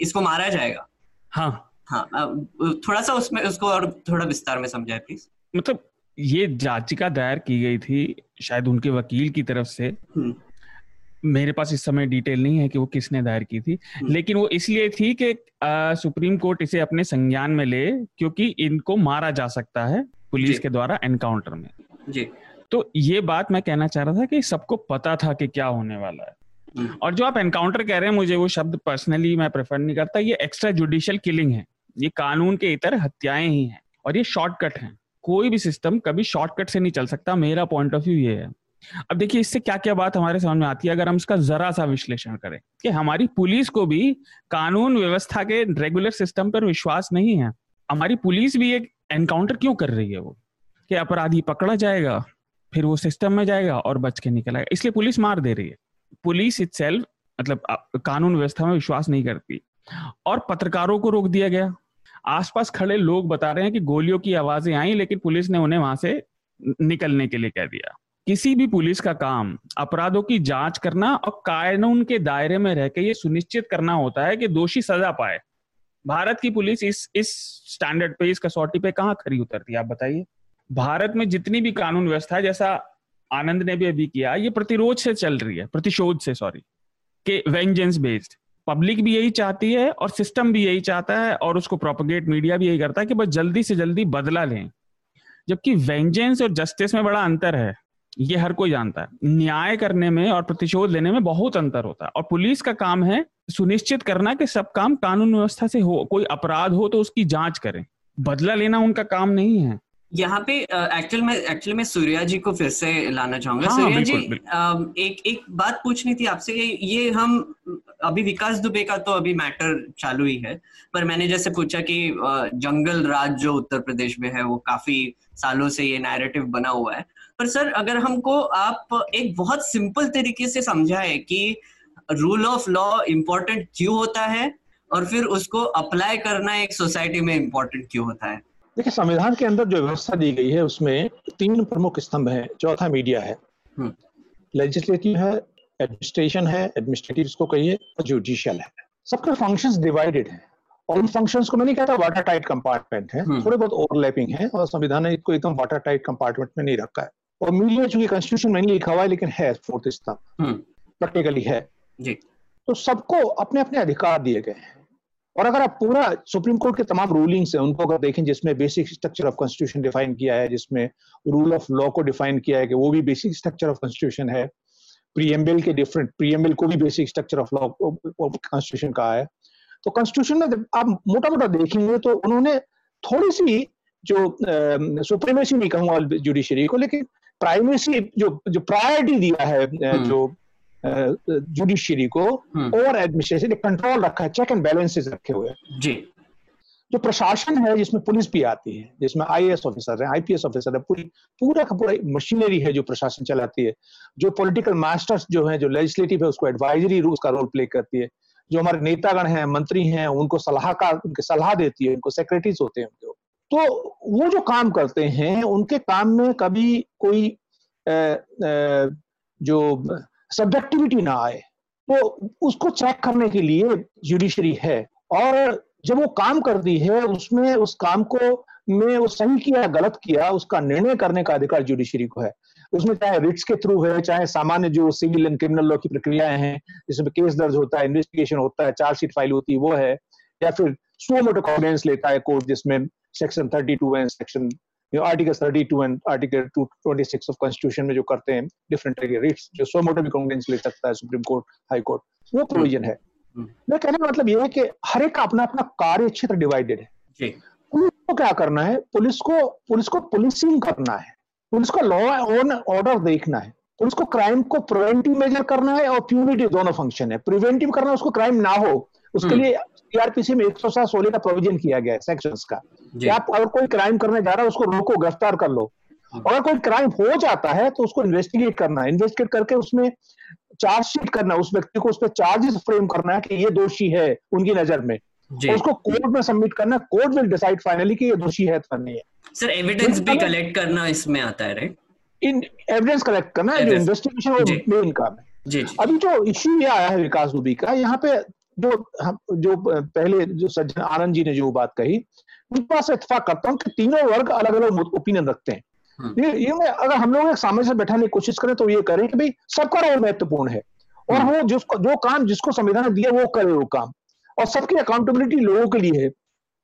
इसको मारा जाएगा हाँ हाँ थोड़ा सा उसमें उसको और थोड़ा विस्तार में समझाए प्लीज़ मतलब ये याचिका दायर की गई थी शायद उनके वकील की तरफ़ से। हम्म। मेरे पास इस समय डिटेल नहीं है कि वो किसने दायर की थी हम्म। लेकिन वो इसलिए थी कि सुप्रीम कोर्ट इसे अपने संज्ञान में ले क्योंकि इनको मारा जा सकता है पुलिस के द्वारा एनकाउंटर में। जी। तो ये बात मैं कहना चाह रहा था कि सबको पता था कि क्या होने वाला है। हम्म। और जो आप एनकाउंटर कह रहे हैं मुझे वो शब्द पर्सनली मैं प्रेफर नहीं करता ये एक्स्ट्रा जुडिशियल किलिंग है। ये कानून के इतर हत्याएँ ही हैं और ये शॉर्टकट हैं। कोई भी सिस्टम कभी शॉर्टकट से नहीं चल सकता, मेरा पॉइंट ऑफ़ व्यू ये है। अब देखिए, इससे क्या क्या बात हमारे समझ में आती है, अगर हम इसका जरा सा विश्लेषण करें कि हमारी पुलिस को भी कानून व्यवस्था के रेगुलर सिस्टम पर विश्वास नहीं है। हमारी पुलिस भी एक एनकाउंटर क्यों कर रही है वो? कि अपराधी पकड़ा जाएगा, फिर वो सिस्टम में जाएगा और बच के निकल आएगा। इसलिए पुलिस मार दे रही है। पुलिस इट मतलब कानून व्यवस्था में विश्वास नहीं करती। और पत्रकारों को रोक दिया गया। आसपास खड़े लोग बता रहे हैं कि गोलियों की आवाज़ें आई, लेकिन पुलिस ने उन्हें वहाँ से निकलने के लिए कह दिया। किसी भी पुलिस का काम अपराधों की जाँच करना और कानून के दायरे में रहकर के ये सुनिश्चित करना होता है कि दोषी सजा पाए। भारत की पुलिस इस इस स्टैंडर्ड पे, इस कसौटी पे कहाँ खरी उतरती है, आप बताइए? भारत में जितनी भी कानून व्यवस्था है, जैसा आनंद ने भी अभी किया, ये प्रतिरोध से चल रही है, प्रतिशोध से सॉरी के वेंजेंस बेस्ड पब्लिक भी यही चाहती है और सिस्टम भी यही चाहता है और उसको प्रोपोगेट मीडिया भी यही करता है कि बस जल्दी से जल्दी बदला लें। जबकि वेंजेंस और जस्टिस में बड़ा अंतर है, ये हर कोई जानता है। न्याय करने में और प्रतिशोध लेने में बहुत अंतर होता है। और पुलिस का काम है सुनिश्चित करना कि सब काम कानून व्यवस्था से हो, कोई अपराध हो तो उसकी जाँच करें। बदला लेना उनका काम नहीं है। यहाँ पे एक्चुअल में एक्चुअली मैं सूर्या जी को फिर से लाना चाहूँगा। हाँ, सूर्या जी बिल्कुल। एक एक बात पूछनी थी आपसे ये हम अभी विकास दुबे का तो अभी मैटर चालू ही है पर मैंने जैसे पूछा कि जंगल राज जो उत्तर प्रदेश में है वो काफ़ी सालों से ये नैरेटिव बना हुआ है। पर सर अगर हमको आप एक बहुत सिंपल तरीके से समझाए कि रूल ऑफ़ लॉ इम्पोर्टेंट क्यों होता है और फिर उसको अप्लाई करना एक सोसाइटी में इम्पोर्टेंट क्यों होता है। देखिए संविधान के अंदर जो व्यवस्था दी गई है उसमें तीन प्रमुख स्तंभ हैं। चौथा मीडिया है। हम्म। लेजिस्लेटिव है एडमिनिस्ट्रेशन है एडमिनिस्ट्रेटिव इसको कहिए और जुडिशियल है। सबके फ़ंक्शंस डिवाइडेड हैं। और उन फ़ंक्शंस को मैं नहीं कहता वाटर टाइट कंपार्टमेंट है। हम्म। थोड़े बहुत ओवरलैपिंग है और संविधान ने इसको एकदम वाटर टाइट कंपार्टमेंट में नहीं रखा है। और मीडिया चूँकि कॉन्स्टिट्यूशन में नहीं लिखा हुआ है लेकिन है फोर्थ स्तंभ। हम्म। प्रैक्टिकली है। जी। तो सबको अपने अपने अधिकार दिए गए हैं। और अगर आप पूरा सुप्रीम कोर्ट के तमाम रूलिंग्स हैं उनको अगर देखें जिसमें basic structure of constitution define किया है जिसमें रूल ऑफ़ लॉ को डिफाइन किया है कि वो भी बेसिक स्ट्रक्चर ऑफ़ कॉन्स्टिट्यूशन है प्रीएमबिल के डिफरेंट प्रीएमबिल को भी basic structure of law constitution कहा है तो कॉन्स्टिट्यूशन में आप मोटा मोटा देखेंगे तो उन्होंने थोड़ी सी जो सुप्रीमेसी नहीं कहूँगा जुडिशरी को लेकिन प्राइमेसी जो जो प्रायोरिटी दिया है हम्म। जो जुडिशरी को हम्म। ओवर एडमिनिस्ट्रेशन कंट्रोल रखा है चेक एंड बैलेंसेस रखे हुए जी। जो प्रशासन है जिसमें पुलिस भी आती है जिसमें आईएएस ऑफिसर है आईपीएस ऑफिसर है पूरी पूरा का पूरा मशीनरी है जो प्रशासन चलाती है। जो पॉलिटिकल मास्टर्स जो है जो लेजिस्लेटिव है उसको एडवाइजरी उसका रोल प्ले करती है। जो हमारे नेतागण हैं मंत्री हैं उनको सलाहकार उनके सलाह देती है उनको सेक्रेटरीज होते हैं उनके। तो वो जो काम करते हैं उनके काम में कभी कोई अ, अ, जो सब्जेक्टिविटी ना आए तो उसको चेक करने के लिए जुडिशरी है। और जब वो काम करती है, उसमें, उस काम को में वो सही किया, गलत किया, उसका निर्णय करने का अधिकार जुडिशरी को है। उसमें चाहे रिट्स के थ्रू है, चाहे सामान्य जो सिविल एंड क्रिमिनल लॉ की प्रक्रियाएँ हैं जिसमें केस दर्ज होता है इन्वेस्टिगेशन होता है चार्जशीट फ़ाइल होती है, वो है। या फिर सो मोटो कॉन्फिडेंस लेता है कोर्ट जिसमें section 32 and section article 32 and article 226 of constitution में जो करते हैं डिफरेंट रिट्स जो सो मोटो भी कॉन्फिडेंस ले सकता है सुप्रीम कोर्ट हाई कोर्ट वो प्रोविज़न है। हम्म। मैं कहने का मतलब ये है कि हर एक का अपना अपना कार्य क्षेत्र डिवाइडेड है पुलिस को क्या करना है? पुलिस को पुलिस को पुलिसिंग करना है। पुलिस को लॉ एंड ऑर्डर देखना है। पुलिस को क्राइम को प्रिवेंटिव मेजर करना है और प्यूनिटिव दोनों फ़ंक्शन है। प्रिवेंटिव करना उसको क्राइम ना हो। उसके हम्म। लिए सीआरपीसी में एक सौ सात सोलह का प्रोविज़न किया गया है सेक्शंस का। कि आप अगर कोई क्राइम करने जा रहा है उसको रोको गिरफ़्तार कर लो। अगर कोई क्राइम हो जाता है तो उसको इन्वेस्टिगेट करना है। इन्वेस्टिगेट करके उसमें चार्जशीट करना है। उस व्यक्ति को उस पर चार्जेस फ्रेम करना है कि ये दोषी है उनकी नज़र में। उसको कोर्ट में सबमिट करना कोर्ट विल डिसाइड फाइनली कि ये दोषी है अथवा नहीं है। सर एविडेंस भी कलेक्ट करना इसमें आता है राइट इन एविडेंस कलेक्ट करना है. इन्वेस्टिगेशन और मेन काम है। जी जी। अभी जो इश्यू ये आया है विकास दुबी का यहाँ पे जो हम जो पहले जो सज्जन आनंद जी ने जो बात कही उन पास से इतफाक करता हूँ कि तीनों वर्ग अलग अलग ओपिनियन रखते हैं हम्म। ये ये मैं अगर हम लोग एक सामने से बैठाने की कोशिश करें तो ये करें कि भाई सबका रोल महत्वपूर्ण है और हम्म। वो जिसको जो काम जिसको संविधान ने दिया वो करे वो काम और सबकी अकाउंटेबिलिटी लोगों के लिए है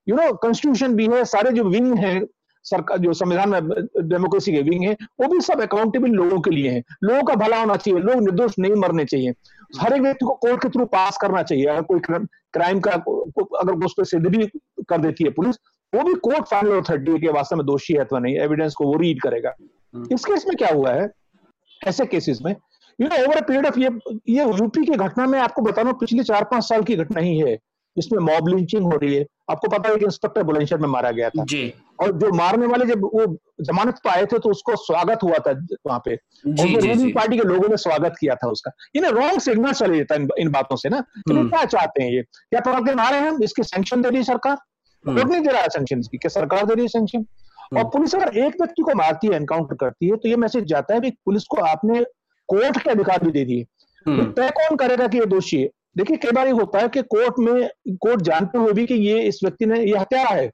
यू नो कॉन्स्टिट्यूशन भी है सारे जो विंग है सरकार जो संविधान में डेमोक्रेसी के विंग है वो भी सब अकाउंटेबल लोगों के लिए है। लोगों का भला होना चाहिए लोग निर्दोष नहीं मरने चाहिए। हर एक व्यक्ति को कोर्ट के थ्रू पास करना चाहिए। अगर कोई क्राइम का अगर उस पर सिद्ध भी कर देती है पुलिस वो भी कोर्ट फाइनल अथॉरिटी कि वास्तव में दोषी है अथवा नहीं एविडेंस को वो रीड करेगा। हम्म। इस केस में क्या हुआ है? ऐसे केसेस में you know over period of ये ये यूपी की घटना में आपको बता रहा हूँ पिछले चार पाँच साल की घटना ही है। जिसमें मॉब लिंचिंग हो रही है। आपको पता है कि इंस्पेक्टर बुलंदशहर में मारा गया था। जी। और जो मारने वाले जब वो जमानत पर आए थे तो उसको स्वागत हुआ था वहाँ पे। रूलिंग पार्टी के लोगों ने स्वागत किया था उसका। इन्हें रॉन्ग सिग्नल चले जाता है इन, इन बातों से ना। तो हम्म। क्या चाहते हैं ये? क्या पकड़ के मारे हैं? हम इसके सैंक्शन दे रही है सरकार? हम्म। कोर्ट नहीं दे रहा है सैंक्शन की। क्या सरकार दे रही है सैंक्शन और पुलिस अगर एक व्यक्ति को मारती है एनकाउंटर करती है तो ये मैसेज जाता है कि पुलिस को आपने कोर्ट के अधिकार भी दे दिए। तो तय कौन करेगा कि ये दोषी है? देखिए कई बार ये होता है कि कोर्ट में कोर्ट जानते हुए भी कि ये इस व्यक्ति ने ये हत्या है।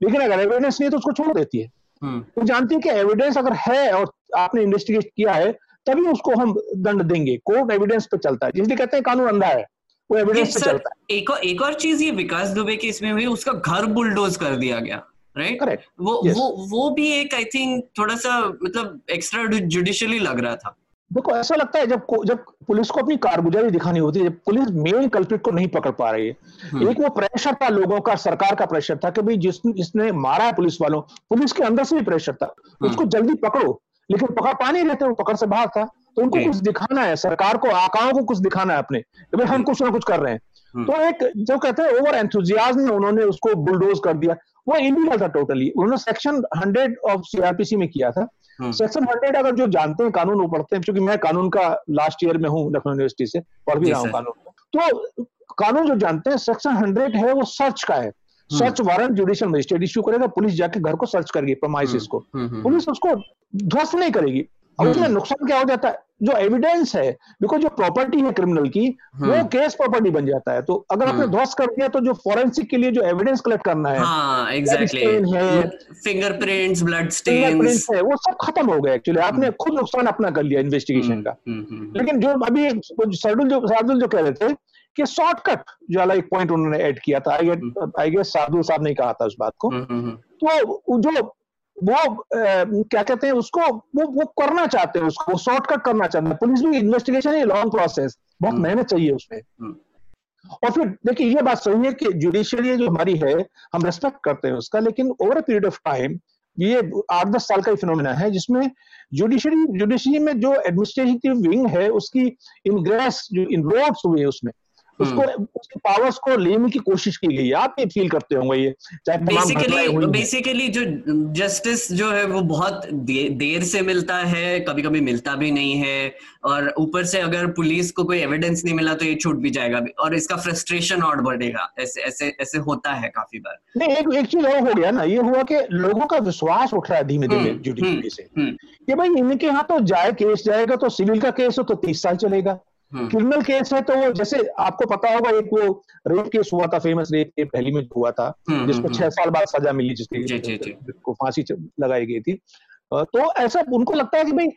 लेकिन अगर एविडेंस नहीं है तो उसको छोड़ देती है। तो जानती है कि एविडेंस अगर है और आपने इन्वेस्टिगेट किया है तभी उसको हम दंड देंगे। कोर्ट एविडेंस पे चलता है। इसलिए कहते हैं कानून अंधा है वो एविडेंस पे चलता है। एक और एक और चीज़ ये विकास दुबे के इसमें हुई उसका घर बुलडोज कर दिया गया राइट right? वो yes. वो वो भी एक आई थिंक थोड़ा सा मतलब एक्स्ट्रा जुडिशियली लग रहा था। देखो ऐसा लगता है जब जब पुलिस को अपनी कारगुजारी दिखानी होती है जब पुलिस मेन कल्प्रिट को नहीं पकड़ पा रही है हम्म। एक वो प्रेशर था लोगों का सरकार का प्रेशर था कि भाई जिस जिसने मारा है पुलिस वालों पुलिस के अंदर से भी प्रेशर था हम्म। उसको जल्दी पकड़ो लेकिन पकड़ पा नहीं रहते वो पकड़ से बाहर था तो उनको कुछ दिखाना है सरकार को आकाओं को कुछ दिखाना है अपने भाई हम कुछ ना कुछ कर रहे हैं। तो एक जो कहते हैं ओवर एंथुजियाज में उन्होंने उसको बुलडोज कर दिया। वो इलीगल था टोटली उन्होंने सेक्शन हंड्रेड ऑफ़ सीआरपीसी में किया था। सेक्शन हम्म। हंड्रेड अगर जो जानते हैं कानून वो पढ़ते हैं क्योंकि मैं कानून का लास्ट ईयर में हूँ लखनऊ यूनिवर्सिटी से पढ़ भी रहा हूँ कानून तो कानून जो जानते हैं सेक्शन हंड्रेड है वो सर्च का है। Search warrant judicial magistrate issue करेगा पुलिस जाके घर को सर्च करेगी प्रोमाइसिस को। हम्म, पुलिस उसको ध्वस्त नहीं करेगी। अब उसमें नुकसान क्या हो जाता है? जो एविडेंस है बिकॉज़ जो प्रॉपर्टी है क्रिमिनल की वो केस हम्म। प्रॉपर्टी बन जाता है। तो अगर आपने हम्म। ध्वस्त कर दिया तो जो फॉरेंसिक के लिए जो एविडेंस कलेक्ट करना है हाँ, exactly. है फिंगरप्रिंट्स ब्लड स्टेन्स है वो सब खत्म हो गया एक्चुअली आपने हम्म। खुद नुकसान अपना कर लिया इन्वेस्टिगेशन का। लेकिन जो अभी सरदुल जो सरदुल जो कह रहे थे कि शॉर्टकट जो वाला एक पॉइंट उन्होंने ऐड किया था। आई गेस साधु साहब ने कहा था उस बात को। तो जो वो क्या कहते हैं उसको वो वो करना चाहते हैं उसको शॉर्टकट करना चाहते हैं पुलिस भी इन्वेस्टिगेशन है लॉन्ग प्रोसेस बहुत हम्म। मेहनत चाहिए उसमें हम्म। और फिर देखिए ये बात सही है कि जुडिशियरी जो हमारी है हम रेस्पेक्ट करते हैं उसका लेकिन over a period of time ये आठ दस साल का ही फिनोमिना है जिसमें जुडिशरी जुडिशरी में जो एडमिनिस्ट्रेटिव विंग है उसकी इनग्रेस जो इनरोड्स हुए उसमें उसको हम्म। उसके पावर्स को लेने की कोशिश की गई है। आप ये फील करते होंगे ये? चाहे बेसिकली बेसिकली जो जस्टिस जो है वो बहुत दे, देर से मिलता है कभी कभी मिलता भी नहीं है। और ऊपर से अगर पुलिस को कोई एविडेंस नहीं मिला तो ये छूट भी जाएगा। भी और इसका फ्रस्ट्रेशन और बढ़ेगा। ऐसे ऐसे ऐसे होता है काफ़ी बार। नहीं एक एक चीज़ और हो गया ना ये हुआ कि लोगों का विश्वास उठ रहा है धीमे धीमे जुडिशरी हम्म, से। हम्म। कि भाई इनके यहाँ तो जाए केस जाएगा तो सिविल का केस हो तो तीस साल चलेगा। क्रिमिनल हम्म। केस है तो वो जैसे आपको पता होगा एक वो रेप केस हुआ था फ़ेमस रेप केस पहली में हुआ था हम्म, जिसको हम्म, छह साल बाद सजा मिली जिसकी फांसी लगाई गई थी। तो ऐसा उनको लगता है कि भाई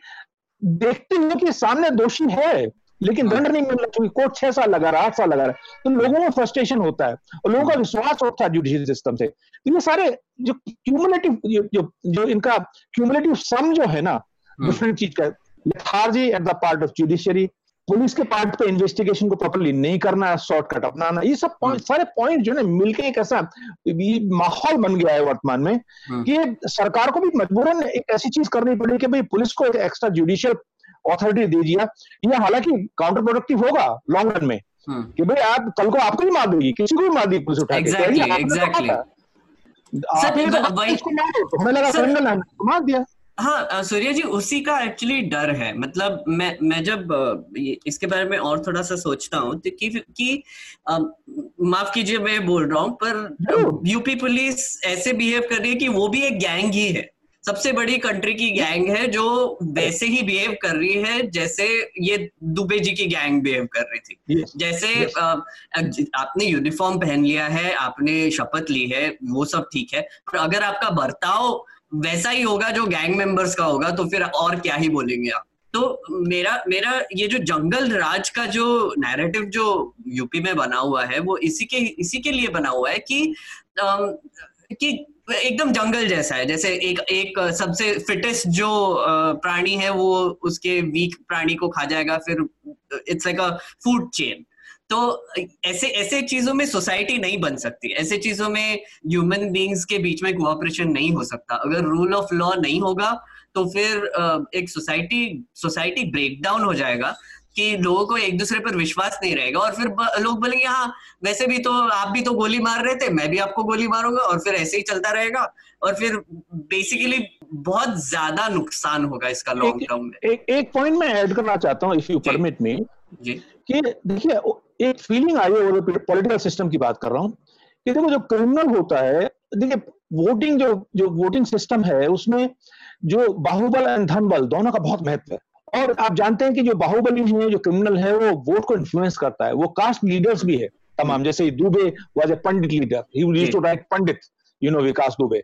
देखते हुए कि सामने दोषी है लेकिन दंड नहीं मिल रहा क्योंकि कोर्ट छह साल लगा रहा आठ साल लगा रहा तो लोगों में फ्रस्ट्रेशन होता है और लोगों का विश्वास होता है जुडिशियल सिस्टम से। तो ये सारे जो क्यूमुलेटिव जो जो इनका क्यूमुलेटिव सम जो है ना डिफरेंट चीज़ का lethargy at the part of judiciary police के पार्ट पे इन्वेस्टिगेशन को प्रॉपरली नहीं करना शॉर्टकट अपनाना ये सब पॉइंट हम्म। सारे पॉइंट जो है मिलके एक ऐसा माहौल बन गया है वर्तमान में हम्म। कि सरकार को भी मजबूरन एक ऐसी चीज़ करनी पड़ी कि भाई पुलिस को एक एक्स्ट्रा जुडिशियल ऑथोरिटी दे दिया ये हालाँकि काउंटर प्रोडक्टिव होगा लॉन्ग रन में हम्म। कि भाई आप कल को आपको भी मार देगी किसी को भी मार देगी पुलिस उठा के हमें लगा मार दिया हाँ सूर्य जी उसी का एक्चुअली डर है। मतलब मैं मैं जब इसके बारे में और थोड़ा सा सोचता हूँ तो कि, कि माफ़ कीजिए मैं बोल रहा हूँ पर यूपी पुलिस ऐसे बिहेव कर रही है कि वो भी एक गैंग ही है। सबसे बड़ी कंट्री की गैंग है जो वैसे ही बिहेव कर रही है जैसे ये दुबे जी की गैंग बिहेव कर रही थी। Yes, जैसे yes. आपने यूनिफॉर्म पहन लिया है आपने शपथ ली है वो सब ठीक है पर अगर आपका बर्ताव वैसा ही होगा जो गैंग मेंबर्स का होगा तो फिर और क्या ही बोलेंगे आप? तो मेरा मेरा ये जो जंगल राज का जो नैरेटिव जो यूपी में बना हुआ है वो इसी के इसी के लिए बना हुआ है कि आ, कि एकदम जंगल जैसा है। जैसे एक एक सबसे फिटेस्ट जो प्राणी है वो उसके वीक प्राणी को खा जाएगा फिर it's like a food chain तो ऐसे ऐसे चीज़ों में सोसाइटी नहीं बन सकती। ऐसे चीज़ों में ह्यूमन बींग्स के बीच में कोऑपरेशन नहीं हो सकता। अगर रूल ऑफ़ लॉ नहीं होगा तो फिर एक सोसाइटी सोसाइटी ब्रेक डाउन हो जाएगा कि लोगों को एक दूसरे पर विश्वास नहीं रहेगा और फिर लोग बोलेंगे हाँ वैसे भी तो आप भी तो गोली मार रहे थे मैं भी आपको गोली मारूँगा। और फिर ऐसे ही चलता रहेगा और फिर बेसिकली बहुत ज़्यादा नुकसान होगा इसका लॉन्ग टर्म में। एक एक पॉइंट मैं ऐड करना चाहता हूँ इफ़ यू परमिट मी कि देखिए एक फीलिंग आई है पॉलिटिकल सिस्टम की बात कर रहा हूँ कि देखो जो क्रिमिनल होता है देखिए वोटिंग जो जो वोटिंग सिस्टम है उसमें जो बाहुबल एंड धनबल दोनों का बहुत महत्व है। और आप जानते हैं कि जो बाहुबली है जो क्रिमिनल है वो वोट को इन्फ्लुएंस करता है। वो कास्ट लीडर्स भी है तमाम। जैसे Dubey was a pandit leader he too right pandit you know Vikas Dubey.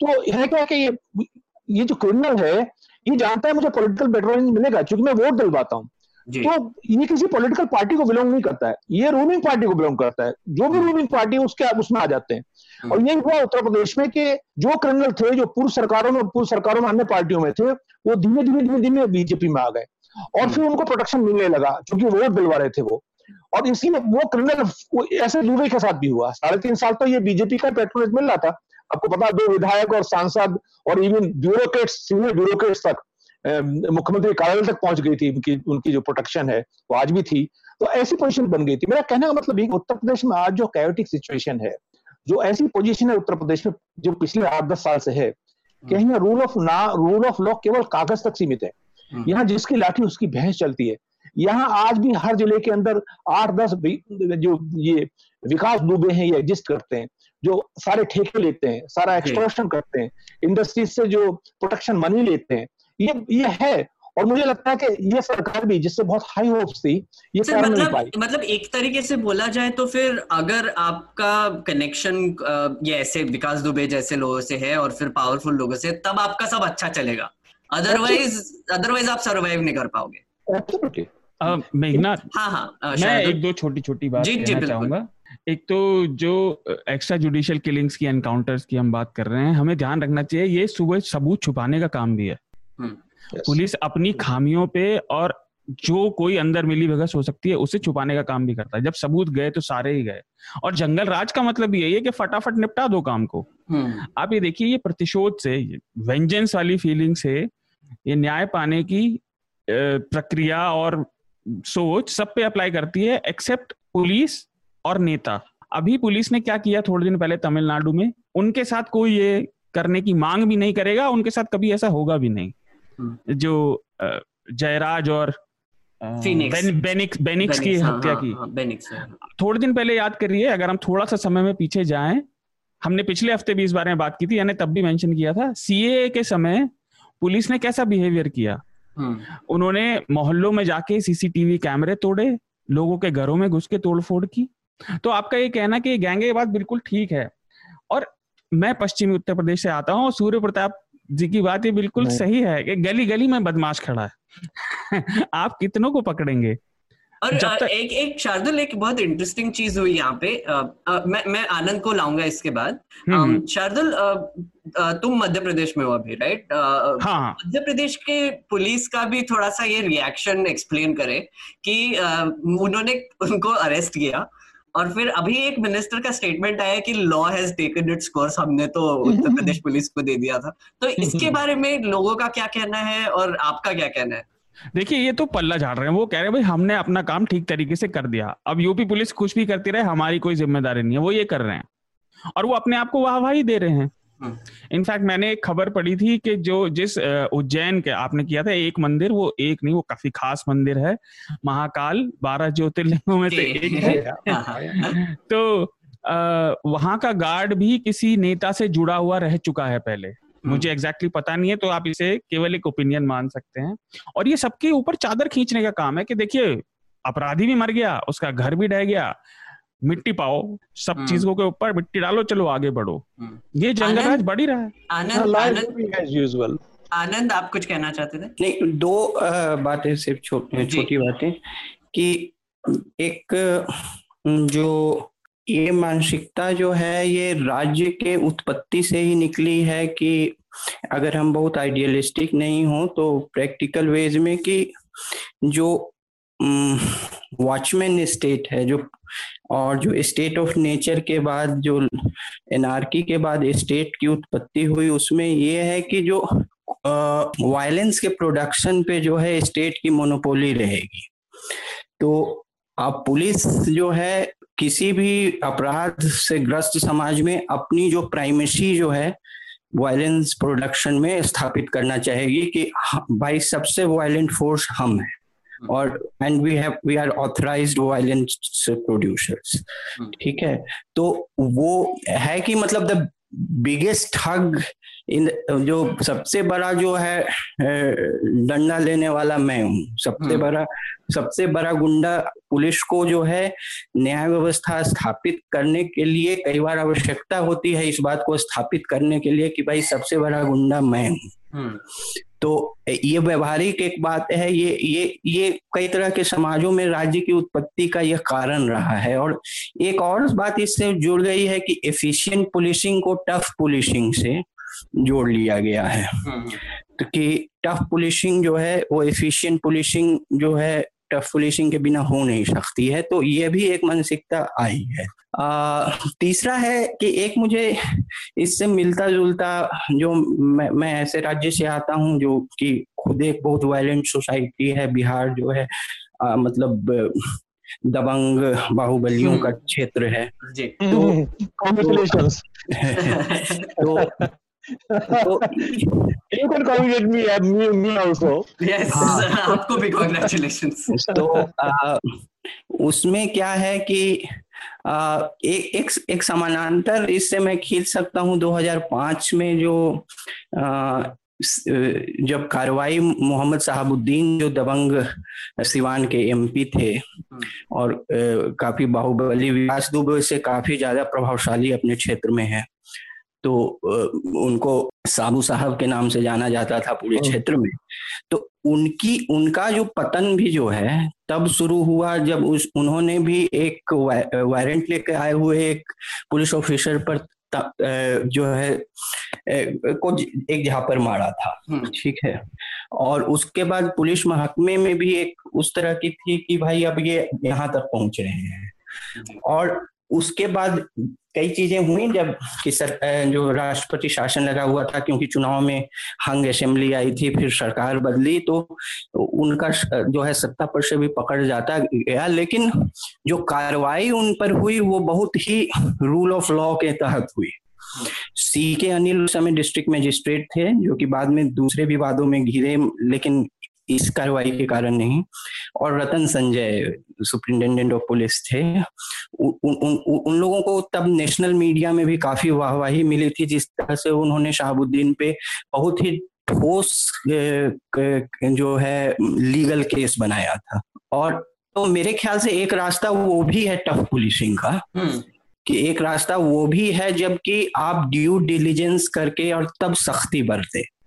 तो है क्या कि ये ये जो क्रिमिनल है ये जानता है मुझे पॉलिटिकल बैकग्राउंड मिलेगा क्योंकि मैं वोट दिलवाता हूँ। तो ये किसी पॉलिटिकल पार्टी को बिलोंग नहीं करता है। ये रूलिंग पार्टी को बिलोंग करता है। जो भी रूलिंग पार्टी उसके उसमें आ जाते हैं। हम्म। और यही हुआ उत्तर प्रदेश में कि जो क्रिमिनल थे जो पूर्व सरकारों में पूर्व सरकारों में अन्य पार्टियों में थे वो धीमे धीमे धीमे धीमे बीजेपी में आ गए। और हम्म। फिर उनको प्रोटेक्शन मिलने लगा क्योंकि वोट दिलवा रहे थे वो। और इसी में वो क्रिमिनल ऐसे दुबई के साथ भी हुआ। साढ़े तीन साल तो ये बीजेपी का पेट्रोनेज मिल रहा था। आपको पता दो विधायक और सांसद और इवन ब्यूरोक्रेट्स सीनियर ब्यूरोक्रेट्स तक। मुख्यमंत्री कार्यालय तक पहुँच गई थी उनकी उनकी जो प्रोटेक्शन है वो आज भी थी। तो ऐसी पोजीशन बन गई थी। मेरा कहने का मतलब ये उत्तर प्रदेश में आज जो कैयोटिक सिचुएशन है जो ऐसी पोजीशन है उत्तर प्रदेश में जो पिछले आठ दस साल से है कहीं। रूल ऑफ़ ना रूल ऑफ़ लॉ केवल कागज़ तक सीमित है। हम्म। यहाँ जिसकी लाठी उसकी भैंस चलती है। यहाँ आज भी हर ज़िले के अंदर आठ दस जो ये विकास डूबे हैं ये एग्जिस्ट करते हैं जो सारे ठेके लेते हैं सारा एक्सटोर्शन करते हैं इंडस्ट्रीज़ से जो प्रोटेक्शन मनी लेते हैं ये ये है। और मुझे लगता है कि ये सरकार भी जिससे बहुत हाई होप्स थी ये मतलब, नहीं पाई। मतलब एक तरीके से बोला जाए तो फिर अगर आपका कनेक्शन ये ऐसे विकास दुबे जैसे लोगों से है और फिर पावरफुल लोगों से तब आपका सब अच्छा चलेगा। अदरवाइज़ अदरवाइज़ आप सरवाइव नहीं कर पाओगे। मेघनाथ हाँ हाँ मैं एक दो छोटी छोटी बात कहना चाहूँगा। एक तो जो एक्स्ट्रा जुडिशियल किलिंग्स की एनकाउंटर्स की हम बात कर रहे हैं हमें ध्यान रखना चाहिए ये सुबह सबूत छुपाने का काम भी है। हम्म। पुलिस अपनी खामियों पे और जो कोई अंदर मिली भगत हो सकती है उसे छुपाने का काम भी करता है। जब सबूत गए तो सारे ही गए। और जंगल राज का मतलब यही है कि फटाफट निपटा दो काम को। हम्म। आप ये देखिए ये प्रतिशोध से वेंजेंस वाली फीलिंग से ये न्याय पाने की प्रक्रिया और सोच सब पे अप्लाई करती है एक्सेप्ट पुलिस और नेता। अभी पुलिस ने क्या किया थोड़े दिन पहले तमिलनाडु में? उनके साथ कोई ये करने की मांग भी नहीं करेगा उनके साथ कभी ऐसा होगा भी नहीं। जो जयराज और बेनिक्स बेनिक्स की हाँ, हत्या हाँ, की। हाँ, थोड़े दिन पहले याद करिए अगर हम थोड़ा सा समय में पीछे जाएँ हमने पिछले हफ़्ते भी इस बारे में बात की थी यानी तब भी मेंशन किया था सीए के समय पुलिस ने कैसा बिहेवियर किया? हम्म। उन्होंने मोहल्लों में जाके सीसीटीवी कैमरे तोड़े लोगों के घरों में घुस के तोड़फोड़ की। तो आपका ये कहना कि गैंगे बात बिल्कुल ठीक है। और मैं पश्चिमी उत्तर प्रदेश से आता हूँ सूर्य प्रताप जी की बात ये बिल्कुल सही है कि गली गली में बदमाश खड़ा है। आप कितनों को पकड़ेंगे? और तक... एक एक शार्दुल एक बहुत इंटरेस्टिंग चीज़ हुई यहाँ पे। आ, आ, मैं मैं आनंद को लाऊँगा इसके बाद। हम्म, हम्म। शार्दुल तुम मध्य प्रदेश में हो अभी राइट हाँ, हाँ। मध्य प्रदेश के पुलिस का भी थोड़ा सा ये रिएक्शन एक्सप्लेन करे कि उन्होंने उनको अरेस्ट किया। और फिर अभी एक मिनिस्टर का स्टेटमेंट आया कि law has taken its course हमने तो उत्तर प्रदेश पुलिस को दे दिया था। तो इसके बारे में लोगों का क्या कहना है और आपका क्या कहना है? देखिए ये तो पल्ला झाड़ रहे हैं। वो कह रहे हैं भाई हमने अपना काम ठीक तरीके से कर दिया। अब यूपी पुलिस कुछ भी करती रहे हमारी कोई ज़िम्मेदारी नहीं है। वो ये कर रहे हैं। और वो अपने आप को वाहवाही दे रहे हैं। इनफैक्ट मैंने एक खबर पढ़ी थी कि जो जिस उज्जैन के आपने किया था एक मंदिर वो एक नहीं वो काफ़ी खास मंदिर है महाकाल बारह ज्योतिर्लिंगों में से एक है। हाँ, हाँ। तो वहाँ का गार्ड भी किसी नेता से जुड़ा हुआ रह चुका है पहले। हम्म। मुझे एग्जैक्टली exactly पता नहीं है तो आप इसे केवल एक ओपिनियन मान सकते हैं। और ये सबके ऊपर चादर खींचने का काम है कि देखिए अपराधी भी मर गया उसका घर भी ढह गया मिट्टी पाओ सब हम्म। चीज़ों के ऊपर मिट्टी डालो चलो आगे बढ़ो। हम्म। ये जंगल आज बढ़ ही रहा है। आनंद हाँ, आनंद आनंद आप कुछ कहना चाहते थे? नहीं दो बातें सिर्फ़ छोटी बातें। कि एक जो ये मानसिकता जो है ये राज्य के उत्पत्ति से ही निकली है कि अगर हम बहुत आइडियलिस्टिक नहीं हो तो प्रैक्टिकल वेज में कि जो वॉचमैन स्टेट है जो और जो स्टेट ऑफ़ नेचर के बाद, जो एनआरकी के बाद स्टेट की उत्पत्ति हुई, उसमें ये है कि जो वायलेंस के प्रोडक्शन पे जो है स्टेट की मोनोपोली रहेगी। तो अब पुलिस जो है, किसी भी अपराध से ग्रस्त समाज में अपनी जो प्राइमेसी जो है वायलेंस प्रोडक्शन में स्थापित करना चाहेगी कि भाई सबसे वायलेंट फोर्स हम है। और and we have we are authorised violence producers ठीक है? तो वो है कि मतलब द बिगेस्ट हग इन जो सबसे बड़ा जो है डंडा लेने वाला मैं हूँ। सबसे हम्म। बड़ा सबसे बड़ा गुंडा पुलिस को जो है न्याय व्यवस्था स्थापित करने के लिए कई बार आवश्यकता होती है इस बात को स्थापित करने के लिए कि भाई सबसे बड़ा गुंडा मैं हूँ। तो ये व्यवहारिक एक बात है ये ये ये कई तरह के समाजों में राज्य की उत्पत्ति का यह कारण रहा है। और एक और बात इससे जुड़ गई है कि एफिशिएंट पुलिसिंग को टफ पुलिसिंग से जोड़ लिया गया है। हम्म। तो कि टफ पुलिसिंग जो है वो एफिशिएंट पुलिसिंग जो है टफ के बिना हो नहीं सकती है तो ये भी एक मानसिकता आई है। आ, तीसरा है कि एक मुझे इससे मिलता जुलता जो मैं, मैं ऐसे राज्य से आता हूँ जो कि खुद एक बहुत वायलेंट सोसाइटी है बिहार जो है आ, मतलब दबंग बाहुबलियों का हम्म। क्षेत्र है। जी। तो, तो, तो so, you can congratulate me, me, me also. Yes, आपको भी congratulations. तो uh, उसमें क्या है कि uh, एक एक एक समानांतर इससे मैं खींच सकता हूँ 2005 में जो uh, जब कार्रवाई मोहम्मद साहबुद्दीन जो दबंग सिवान के एमपी थे हम्म। और काफ़ी बाहुबली विकास दुबे से काफ़ी ज़्यादा प्रभावशाली अपने क्षेत्र में है तो उनको साबू साहब के नाम से जाना जाता था पूरे क्षेत्र में। तो उनकी उनका जो पतन भी जो है तब शुरू हुआ जब उस उन्होंने भी एक वारंट लेकर आए हुए एक पुलिस ऑफिसर पर जो है को एक जहाँ पर मारा था। हम्म। ठीक है? और उसके बाद पुलिस महकमे में भी एक उस तरह की थी कि भाई अब ये यहाँ तक पहुँच रहे हैं। और उसके बाद कई चीज़ें हुई जब कि सर जो राष्ट्रपति शासन लगा हुआ था, क्योंकि चुनाव में हंग असेंबली आई थी, फिर सरकार बदली तो उनका जो है सत्ता पर से भी पकड़ जाता गया। लेकिन जो कार्रवाई उन पर हुई, वो बहुत ही रूल ऑफ़ लॉ के तहत हुई। सी के अनिल समय डिस्ट्रिक्ट मजिस्ट्रेट थे, जो कि बाद में दूसरे विवादों में घिरे, लेकिन इस कार्रवाई के कारण नहीं और Ratan Sanjay superintendent of police थे उ, उ, उ, उन लोगों को तब नेशनल मीडिया में भी काफ़ी वाहवाही मिली थी जिस तरह से उन्होंने शहाबुद्दीन पे बहुत ही ठोस जो है लीगल केस बनाया था और तो मेरे ख्याल से एक रास्ता वो भी है टफ पुलिसिंग का हम्म। कि एक रास्ता वो भी है जबकि आप ड्यू डिलीजेंस करके और तब सख्ती बरते।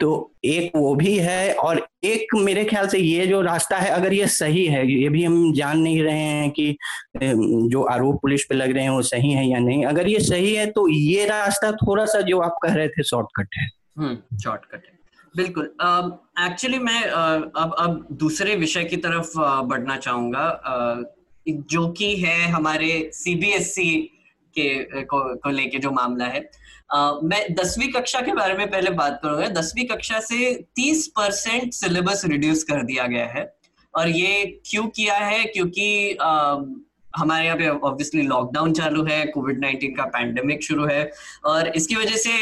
तो एक वो भी है और एक मेरे ख्याल से ये जो रास्ता है अगर ये सही है ये भी हम जान नहीं रहे हैं कि जो आरोप पुलिस पे लग रहे हैं वो सही है या नहीं। अगर ये सही है तो ये रास्ता थोड़ा सा जो आप कह रहे थे शॉर्टकट है। शॉर्टकट हम्म, है। बिल्कुल एक्चुअली uh, मैं uh, अब अब दूसरे विषय की तरफ़ uh, बढ़ना चाहूँगा। uh, जो कि है हमारे सीबीएसई e के को, को लेके जो मामला है। मैं दसवीं कक्षा के बारे में पहले बात करूँगा। दसवीं कक्षा से तीस परसेंट सिलेबस रिड्यूस कर दिया गया है। और ये क्यों किया है? क्योंकि आ, हमारे यहाँ पे ऑब्वियसली लॉकडाउन चालू है कोविड नाइन्टीन का पैंडेमिक शुरू है। और इसकी वजह से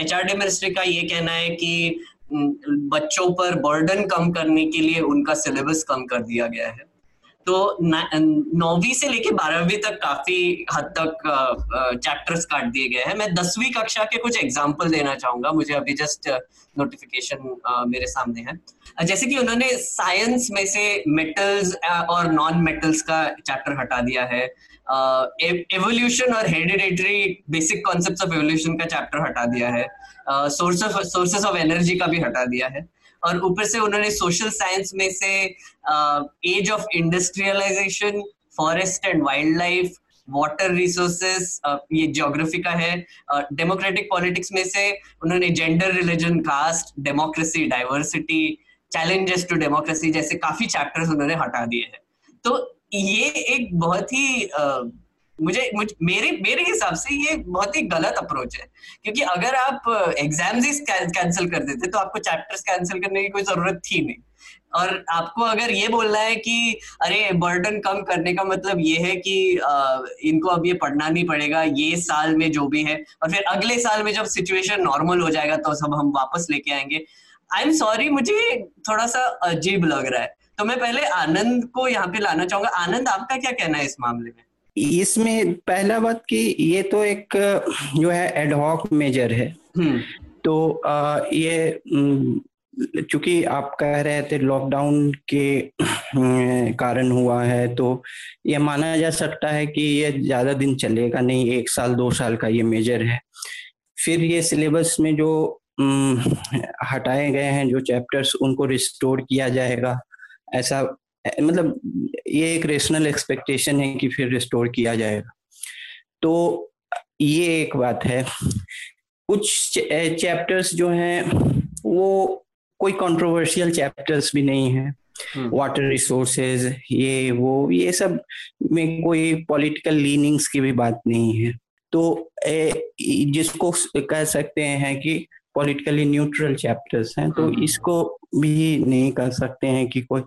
एच आर डी मिनिस्ट्री का ये कहना है कि बच्चों पर बर्डन कम करने के लिए उनका सिलेबस कम कर दिया गया है। तो नौवीं से लेके बारहवीं तक काफ़ी हद तक चैप्टर्स काट दिए गए हैं। मैं दसवीं कक्षा के कुछ एग्ज़ाम्पल देना चाहूँगा। मुझे अभी जस्ट नोटिफिकेशन मेरे सामने है। जैसे कि उन्होंने साइंस में से मेटल्स और नॉन मेटल्स का चैप्टर हटा दिया है। एवोल्यूशन और hereditary basic concept of evolution का चैप्टर हटा दिया है। Source of sources of energy का भी हटा दिया है। और ऊपर से उन्होंने सोशल साइंस में से age of industrialisation forest and wildlife water resources ये ज्योग्राफी का है डेमोक्रेटिक पॉलिटिक्स में से उन्होंने gender religion caste democracy diversity challenges to democracy जैसे काफ़ी चैप्टर्स उन्होंने हटा दिए हैं। तो ये एक बहुत ही uh, मुझे मुझ, मेरे मेरे हिसाब से ये बहुत ही गलत अप्रोच है। क्योंकि अगर आप एग्ज़ाम्स ही कैंसिल कर देते तो आपको चैप्टर्स कैंसिल करने की कोई ज़रूरत थी नहीं। और आपको अगर ये बोलना है कि अरे बर्डन कम करने का मतलब ये है कि आ, इनको अब ये पढ़ना नहीं पड़ेगा ये साल में जो भी है और फिर अगले साल में जब सिचुएशन नॉर्मल हो जाएगा तो सब हम वापस लेके आएँगे। आई एम सॉरी मुझे थोड़ा सा अजीब लग रहा है। तो मैं पहले आनंद को यहाँ पे लाना चाहूँगा। आनंद आपका क्या कहना है इस मामले में? इसमें पहला बात कि ये तो एक जो है एडहॉक मेजर है। हम्म। तो आ, ये चूँकि आप कह रहे थे लॉकडाउन के कारण हुआ है तो ये माना जा सकता है कि ये ज़्यादा दिन चलेगा नहीं एक साल दो साल का ये मेजर है। फिर ये सिलेबस में जो हटाए गए हैं जो चैप्टर्स उनको रिस्टोर किया जाएगा। ऐसा मतलब ये एक रेशनल एक्सपेक्टेशन है कि फिर रिस्टोर किया जाएगा तो ये एक बात है कुछ चैप्टर्स जो हैं वो कोई कंट्रोवर्शियल चैप्टर्स भी नहीं है वाटर। रिसोर्सेज ये वो ये सब में कोई पॉलिटिकल लीनिंग्स की भी बात नहीं है तो ए, जिसको कह सकते हैं कि पॉलिटिकली न्यूट्रल चैप्टर्स हैं तो हम्म। इसको भी नहीं कह सकते हैं कि कोई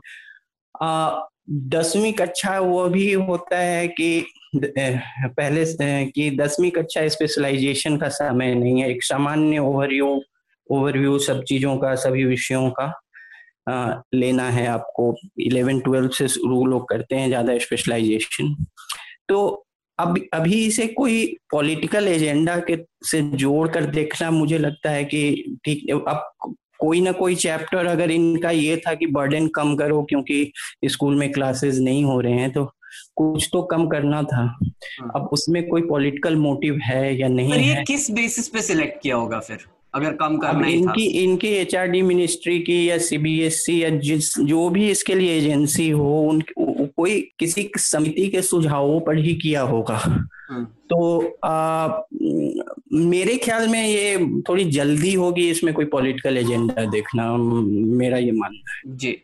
दसवीं कक्षा वो भी होता है कि पहले कि दसवीं कक्षा स्पेशलाइजेशन का समय नहीं है एक सामान्य ओवरव्यू ओवरव्यू सब चीज़ों का सभी विषयों का आ, लेना है आपको। इलेवन ट्वेल्व से शुरू लोग करते हैं ज़्यादा स्पेशलाइजेशन तो अब अभी इसे कोई पॉलिटिकल एजेंडा के से जोड़ कर देखना मुझे लगता है कि ठीक अब कोई ना कोई चैप्टर अगर इनका ये था कि बर्डन कम करो क्योंकि स्कूल में क्लासेस नहीं हो रहे हैं तो कुछ तो कम करना था हाँ। अब उसमें कोई पॉलिटिकल मोटिव है या नहीं पर ये है किस बेसिस पे सिलेक्ट किया होगा फिर अगर कम करना ही इनकी था। इनकी एच आर डी मिनिस्ट्री की या सीबीएसई या जिस जो भी इसके लिए एजेंसी हो उन कोई किसी समिति के सुझावों पर ही किया होगा हाँ। तो आ, मेरे ख्याल में ये थोड़ी जल्दी होगी इसमें कोई पॉलिटिकल एजेंडा देखना मेरा ये मानना है। जी।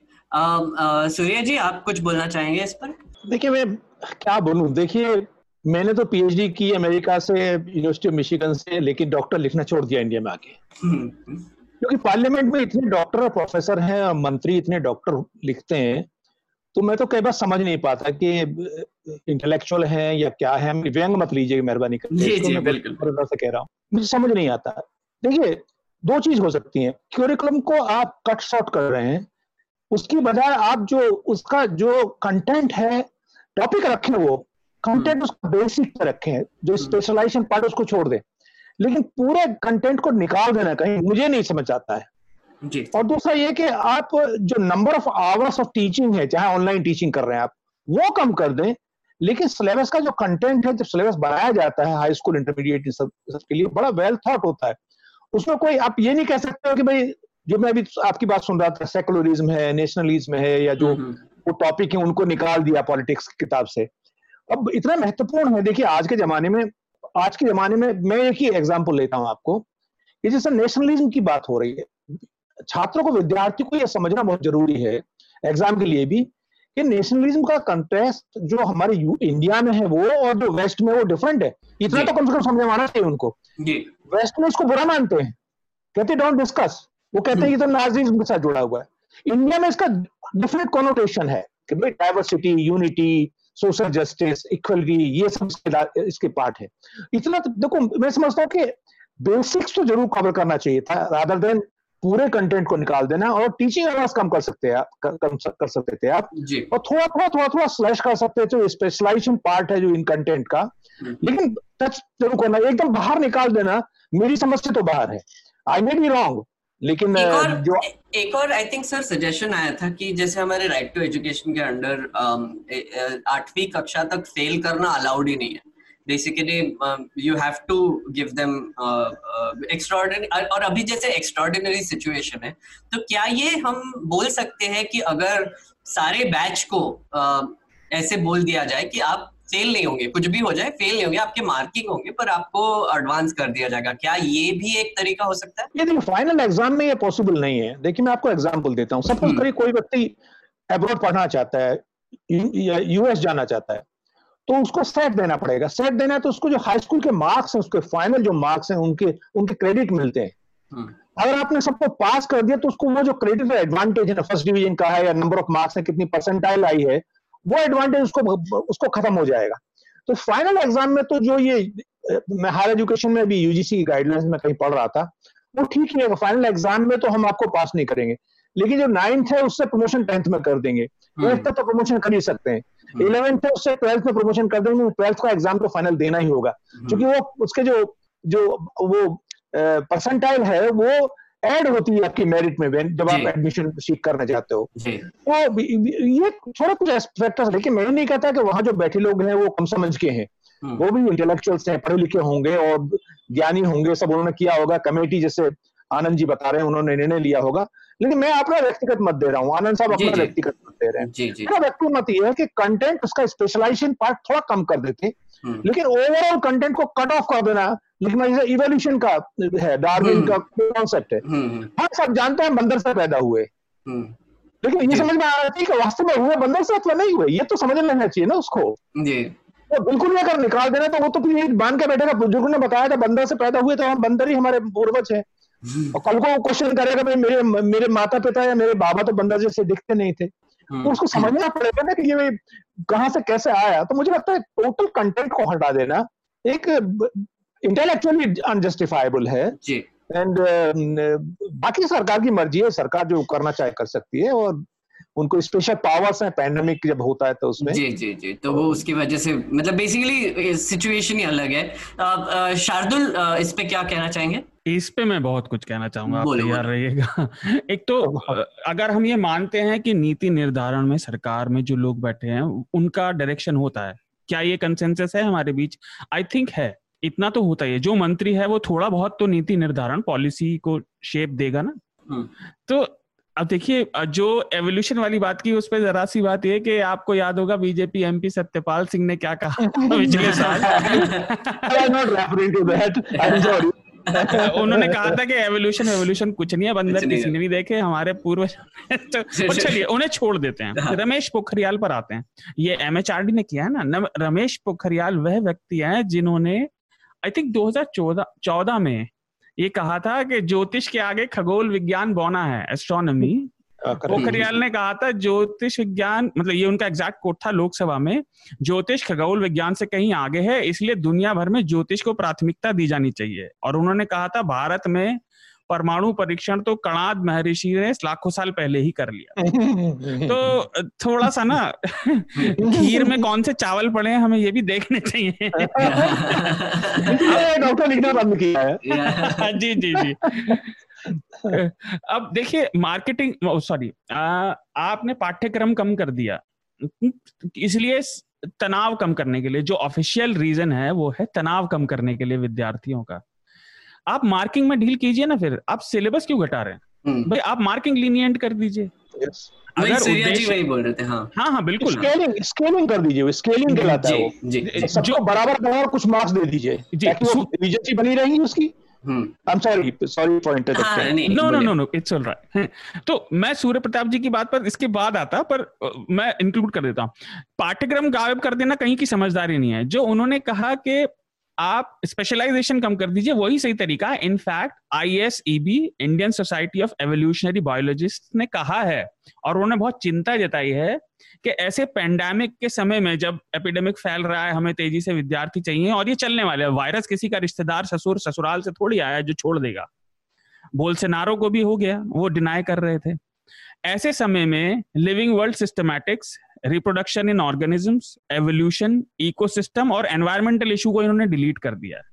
सूर्या जी आप कुछ बोलना चाहेंगे इस पर? देखिए मैं क्या बोलूँ? देखिए मैंने तो पीएचडी की अमेरिका से यूनिवर्सिटी ऑफ़ मिशिगन से लेकिन डॉक्टर लिखना छोड़ दिया इंडिया में आके। क्योंकि पार्लियामेंट में इतने डॉक्टर और प्रोफेसर हैं और मंत्री इतने डॉक्टर लिखते हैं तो मैं तो कई बार समझ नहीं पाता कि इंटेलेक्चुअल है या क्या है व्यंग मत लीजिए मेहरबानी करके। से कह रहा हूँ। मुझे समझ नहीं आता। देखिए दो चीज़ हो सकती है। क्यूरिकुलम को आप कट शॉर्ट कर रहे हैं। उसकी बजाय आप जो उसका जो कंटेंट है टॉपिक रखें वो। कंटेंट। उसका बेसिक रखें। जो स्पेशलाइजेशन हम्म। पार्ट उसको छोड़ दें। लेकिन पूरे कंटेंट को निकाल देना कहीं मुझे नहीं समझ आता है। जी। और दूसरा ये कि आप जो number of hours of teaching है चाहे ऑनलाइन टीचिंग कर रहे हैं आप वो कम कर दें लेकिन सिलेबस का जो कंटेंट है जब सिलेबस बनाया जाता है हाई स्कूल इंटरमीडिएट सब, सब के लिए बड़ा वेल थॉट होता है। उसमें कोई आप ये नहीं कह सकते हो कि भाई जो मैं अभी आपकी बात सुन रहा था सेकुलरिज्म है नेशनलिज्म है या जो हम्म, हम्म। वो टॉपिक है उनको निकाल दिया पॉलिटिक्स की किताब से। अब इतना महत्वपूर्ण है देखिए आज के जमाने में आज के जमाने में मैं एक ही एग्ज़ाम्पल लेता हूँ आपको। कि जैसे नेशनलिज्म की बात हो रही है। छात्रों को विद्यार्थी को यह समझना बहुत ज़रूरी है एग्ज़ाम के लिए भी कि नेशनलिज्म का कंटेस्ट जो हमारे इंडिया में है वो और जो वेस्ट में वो डिफरेंट है। इतना तो कम से कम समझ आना चाहिए उनको। वेस्ट में इसको बुरा मानते हैं। कहते डोंट डिस्कस वो कहते हैं कि तो नाजिज्म के साथ जुड़ा हुआ है। इंडिया में इसका डिफरेंट कॉनोटेशन है कि भाई diversity unity social justice equality ये सब इसके, इसके पार्ट है। इतना तो देखो मैं समझता हूँ कि बेसिक्स तो ज़रूर कवर करना चाहिए था रादर देन पूरे कंटेंट को निकाल देना और टीचिंग आवर्स कम कर सकते हैं कर, कर सकते थे आप। और थोड़ा थोड़ा थोड़ा थोड़ा स्लैश कर सकते थे स्पेशलाइजेशन पार्ट है जो इन कंटेंट का। हम्म। लेकिन टच ज़रूर करना एकदम बाहर निकाल देना मेरी समझ से तो बाहर है। आई मे बी रॉन्ग लेकिन एक और जो एक और आई थिंक सर सजेशन आया था कि जैसे हमारे राइट टू एजुकेशन के अंडर आठवीं कक्षा तक फेल करना अलाउड ही नहीं है। Basically you have to give them extraordinary और अभी जैसे एक्स्ट्रॉर्डिनरी सिचुएशन है तो क्या ये हम बोल सकते हैं कि अगर सारे बैच को uh, ऐसे बोल दिया जाए कि आप फेल नहीं होंगे कुछ भी हो जाए फेल नहीं होंगे आपके मार्किंग होंगे पर आपको एडवांस कर दिया जाएगा क्या ये भी एक तरीका हो सकता है ये देखिए फाइनल एग्ज़ाम में ये पॉसिबल नहीं है देखिए मैं आपको एग्ज़ाम्पल देता हूँ सपोज़ हम्म। करिए कोई व्यक्ति अब्रॉड पढ़ना चाहता है यूएस जाना चाहता है तो उसको सेट देना पड़ेगा। सेट देना है तो उसको जो हाई स्कूल के मार्क्स हैं उसके फाइनल जो मार्क्स हैं उनके उनके क्रेडिट मिलते हैं। हम्म। अगर आपने सबको पास कर दिया तो उसको वो जो क्रेडिट एडवांटेज है फ़र्स्ट डिवीज़न का है या नंबर ऑफ़ मार्क्स है कितनी परसेंटाइल आई है वो एडवांटेज उसको उसको खत्म हो जाएगा। तो फाइनल एग्ज़ाम में तो जो ये मैं हायर एजुकेशन में भी यूजीसी की गाइडलाइंस में कहीं पढ़ रहा था वो ठीक ही है फाइनल एग्ज़ाम में तो हम आपको पास नहीं करेंगे। लेकिन जो नाइन्थ है उससे प्रमोशन टेंथ में कर देंगे। एट्थ हम्म। तक तो प्रमोशन कर ही सकते हैं। इलेवेंथ से ट्वेल्थ में प्रमोशन कर देंगे ट्वेल्थ का एग्ज़ाम तो फाइनल देना ही होगा। क्योंकि वो उसके जो जो वो परसेंटाइल है वो ऐड होती है आपकी मेरिट में जब आप एडमिशन सीख करना चाहते हो। तो ये थोड़ा कुछ फैक्टर्स लेकिन मैं नहीं कहता कि वहाँ जो बैठे लोग हैं वो कम समझ के हैं। हम्म। वो भी इंटेलेक्चुअल्स हैं पढ़े लिखे होंगे और ज्ञानी होंगे सब उन्होंने किया होगा कमेटी जैसे आनंद जी बता रहे हैं उन्होंने निर्णय लिया होगा। लेकिन मैं अपना व्यक्तिगत मत दे रहा हूँ आनंद साहब अपना व्यक्तिगत मत दे रहे हैं। मेरा व्यक्तिगत मत ये है कि कंटेंट उसका स्पेशलाइजेशन पार्ट थोड़ा कम कर देते। हम्म। लेकिन ओवरऑल कंटेंट को कट ऑफ़ कर देना लेकिन इवोल्यूशन का है डार्विन हम्म। का कॉन्सेप्ट है। हम्म, हम सब जानते हैं बंदर से पैदा हुए। लेकिन ये समझ में आ रहा है कि वास्तव में हुए बंदर से अथवा नहीं हुए ये तो समझ लेना चाहिए ना उसको। तो बिल्कुल नहीं अगर निकाल देना तो वो तो फिर बाँध के बैठेगा। बुज़ुर्ग ने बताया था बंदर से पैदा हुए तो हम बंदर ही हमारे पूर्वज है। और कल को वो क्वेश्चन करेगा भाई मेरे मेरे माता पिता या मेरे बाबा तो बंदर जैसे दिखते नहीं थे। तो हम्म। उसको समझना पड़ेगा ना कि ये कहाँ से कैसे आया। तो मुझे लगता है टोटल कंटेंट को हटा देना एक इंटेलेक्चुअली अनजस्टिफाइबल है। एंड बाकी सरकार की मर्ज़ी है सरकार जो करना चाहे कर सकती है और उनको स्पेशल पावर्स हैं पैंडेमिक जब होता है तो उसमें। जी जी जी। तो वो उसकी वजह से मतलब बेसिकली सिचुएशन ही अलग है। शार्दुल इस पे क्या कहना चाहेंगे? इस पे मैं बहुत कुछ कहना चाहूँगा आप तैयार रहिएगा। एक तो अगर हम ये मानते हैं कि नीति निर्धारण में सरकार में जो लोग बैठे हैं उनका डायरेक्शन होता है। क्या ये कंसेंसस है हमारे बीच? आई थिंक है। इतना तो होता ही है। जो मंत्री है वो थोड़ा बहुत तो नीति निर्धारण पॉलिसी को शेप देगा ना। हम्म। तो अब देखिए जो एवोल्यूशन वाली बात की उस पर जरा सी बात ये कि आपको याद होगा बीजेपी एमपी सत्यपाल सिंह ने क्या कहा पिछले साल? उन्होंने कहा था कि एवोल्यूशन एवोल्यूशन कुछ नहीं है बंदर किसी ने भी देखे हमारे पूर्व तो चलिए उन्हें छोड़ देते हैं। हाँ। रमेश पोखरियाल पर आते हैं। ये एमएचआरडी ने किया है ना रमेश पोखरियाल वह व्यक्ति है जिन्होंने आई थिंक 2014 में ये कहा था कि ज्योतिष के आगे खगोल विज्ञान बोना है एस्ट्रोनॉमी पोखरियाल ने कहा था ज्योतिष विज्ञान मतलब ये उनका एग्जैक्ट कोट था लोकसभा में ज्योतिष खगोल विज्ञान से कहीं आगे है इसलिए दुनिया भर में ज्योतिष को प्राथमिकता दी जानी चाहिए। और उन्होंने कहा था भारत में परमाणु परीक्षण तो कणाद महर्षि ने लाखों साल पहले ही कर लिया। तो थोड़ा सा ना खीर में कौन से चावल पड़े हैं हमें ये भी देखने चाहिए। डॉक्टर लिखना बंद किया है जी जी जी। अब देखिए मार्केटिंग सॉरी आपने पाठ्यक्रम कम कर दिया। इसलिए तनाव कम करने के लिए जो ऑफिशियल रीजन है वो है तनाव कम करने के लिए विद्यार्थियों का। आप मार्किंग में डील कीजिए ना फिर। आप सिलेबस क्यों घटा रहे हैं? हम्म। भाई आप मार्किंग लीनियंट कर दीजिए। अगर उद्देश्य वही बोल रहे थे हाँ। हाँ हाँ बिल्कुल। स्केलिंग स्केलिंग कर दीजिए स्केलिंग कहलाता है वो। सबको बराबर और कुछ मार्क्स दे दीजिए। ताकि वो एफिशिएंसी बनी रहेगी उसकी। तो मैं सूर्य प्रताप जी की बात पर इसके बाद आता पर मैं इंक्लूड कर देता हूँ। पाठ्यक्रम गायब कर देना कहीं की समझदारी नहीं है। जो उन्होंने कहा कि आप स्पेशलाइजेशन कम कर दीजिए वही सही तरीका है। In fact I S E B Indian Society of Evolutionary Biologist ने कहा है और उन्होंने बहुत चिंता जताई है कि ऐसे पेंडेमिक के समय में जब एपिडेमिक फैल रहा है हमें तेज़ी से विद्यार्थी चाहिए और ये चलने वाले वायरस किसी का रिश्तेदार ससुर ससुराल से थोड़ी आया जो छोड़ देगा। बोल से नारों को भी हो गया वो डिनाई कर रहे थे। ऐसे समय में living world systematics reproduction in organisms evolution ecosystem और एनवायरमेंटल इशू को इन्होंने डिलीट कर दिया है।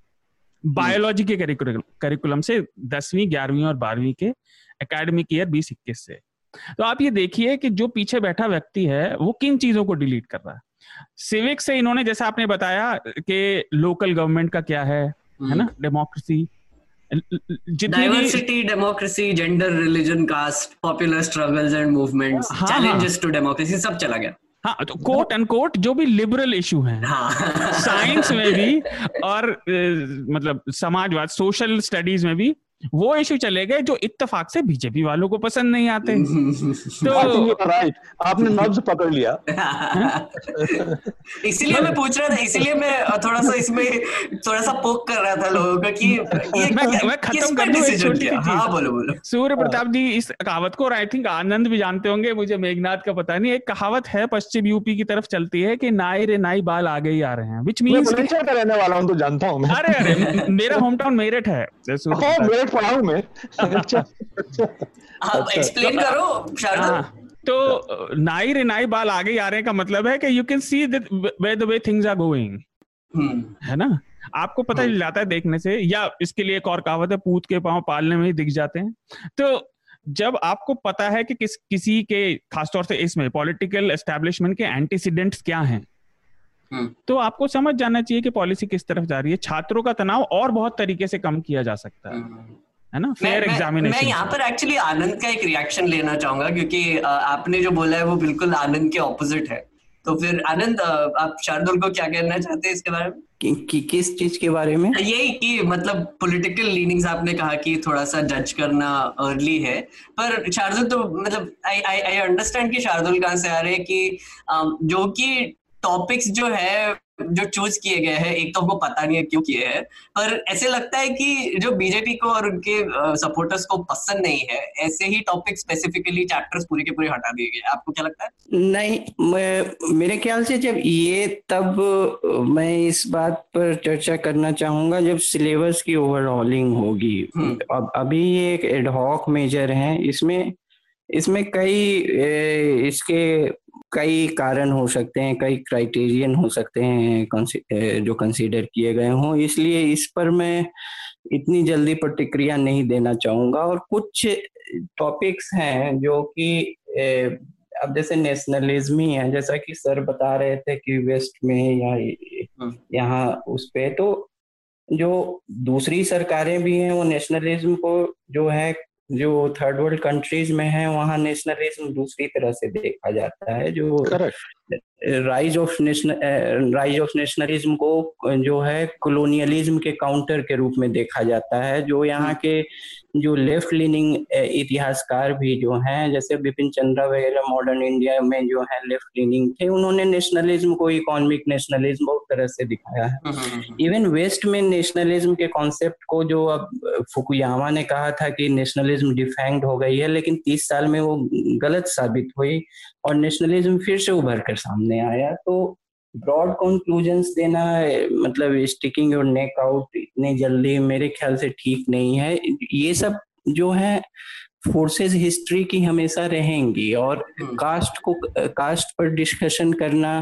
बायोलॉजी के करिकुलम से दसवीं ग्यारहवीं और बारहवीं के एकेडमिक ईयर बीस इक्कीस से। तो आप ये देखिए कि जो पीछे बैठा व्यक्ति है वो किन चीज़ों को डिलीट कर रहा है? सिविक से इन्होंने जैसा आपने बताया कि लोकल गवर्नमेंट का क्या है है ना? Democracy diversity democracy gender religion caste popular struggles and movements challenges to democracy सब चला गया। हाँ तो कोट एंड कोट जो भी लिबरल इशू है हाँ. साइंस में भी और मतलब समाजवाद सोशल स्टडीज़ में भी वो इशू चले गए जो इत्तेफाक से बीजेपी वालों को पसंद नहीं आते। तो राइट आपने नब्ज पकड़ लिया। इसीलिए मैं पूछ रहा था इसीलिए मैं थोड़ा सा इसमें थोड़ा सा पोक कर रहा था लोगों का कि ये मैं, मैं खत्म कर दूँ छोटी सी चीज़ हाँ बोलो बोलो। सूर्य प्रताप जी इस कहावत को आई थिंक आनंद भी जानते होंगे मुझे मेघनाथ का पता नहीं एक कहावत है पश्चिम यूपी की तरफ़ चलती है कि नाई रे नाई बाल आगे ही आ रहे हैं विच मीन्स रहने वाला हूँ तो जानता हूँ अरे अरे मेरा होम टाउन मेरठ है मेरठ पढ़ा हूँ मैं। आप एक्सप्लेन करो शारदा हाँ। तो नाई रिनाई बाल आगे आ रहे का मतलब है कि you can see way the way things are going है ना आपको पता चल जाता है देखने से या इसके लिए एक और कहावत है पूत के पाँव पालने में ही दिख जाते हैं तो जब आपको पता है कि किस किसी के खासतौर से इसमें पॉलिटिकल एस्टेब्लिशमेंट के एंटीसीडेंट्स क्या हैं हम्म। तो आपको समझ जाना चाहिए कि पॉलिसी किस तरफ़ जा रही है छात्रों का तनाव और बहुत तरीके से कम किया जा सकता है हम्म। है ना? फेयर एग्जामिनेशन मैं यहाँ पर एक्चुअली आनंद का एक रिएक्शन लेना चाहूँगा क्योंकि आपने जो बोला है वो बिल्कुल आनंद के ऑपोजिट है। तो फिर आनंद आप शार्दुल को क्या कहना चाहते हैं इसके बारे में? कि, कि किस चीज़ के बारे में? यही कि मतलब पॉलिटिकल लीनिंग्स आपने कहा कि थोड़ा सा जज करना अर्ली है। पर शार्दुल तो मतलब आई आई आई अंडरस्टैंड कि शार्दुल कहाँ से आ रहे हैं कि जो कि टॉपिक्स जो है जो चूज़ किए गए हैं एक तो हमको पता नहीं है क्यों किए हैं पर ऐसे लगता है कि जो बीजेपी को और उनके सपोर्टर्स को पसंद नहीं है ऐसे ही टॉपिक स्पेसिफिकली चैप्टर्स पूरे के पूरे हटा दिए गए आपको क्या लगता है? नहीं मैं मेरे ख्याल से जब ये तब मैं इस बात पर चर्चा करना चाहूँगा जब सिलेबस की ओवरऑलिंग होगी। हम्म। अब अभी ये एक एडहॉक मेजर है इसमें इसमें कई इसके कई कारण हो सकते हैं कई क्राइटेरियन हो सकते हैं जो कंसीडर किए गए हों इसलिए इस पर मैं इतनी जल्दी प्रतिक्रिया नहीं देना चाहूँगा और कुछ टॉपिक्स हैं जो कि अब जैसे नेशनलिज्म ही है जैसा कि सर बता रहे थे कि वेस्ट में या हाँ। यहाँ उस पे तो जो दूसरी सरकारें भी हैं वो नेशनलिज्म को जो है जो थर्ड वर्ल्ड कंट्रीज़ में है वहाँ नेशनलिज्म दूसरी तरह से देखा जाता है जो rise of national rise of nationalism को जो है कॉलोनियलिज्म के काउंटर के रूप में देखा जाता है जो यहाँ के जो लेफ़्ट लीनिंग इतिहासकार भी जो हैं जैसे बिपिन चंद्रा वगैरह मॉडर्न इंडिया में जो है लेफ़्ट लीनिंग थे उन्होंने नेशनलिज्म को इकोनॉमिक नेशनलिज्म बहुत तरह से दिखाया है इवन हम्म, वेस्ट हम्म, हम्म। में नेशनलिज्म के कॉन्सेप्ट को जो अब फुकुयामा ने कहा था कि नेशनलिज्म डिफेंड हो गई है लेकिन तीस साल में वो गलत साबित हुई और नेशनलिज्म फिर से उभर कर सामने आया तो ब्रॉड कंक्लूजन्स देना मतलब स्टिकिंग योर नेक आउट इतनी जल्दी मेरे ख्याल से ठीक नहीं है। ये सब जो है फोर्सेस हिस्ट्री की हमेशा रहेंगी और कास्ट को कास्ट पर डिस्कशन करना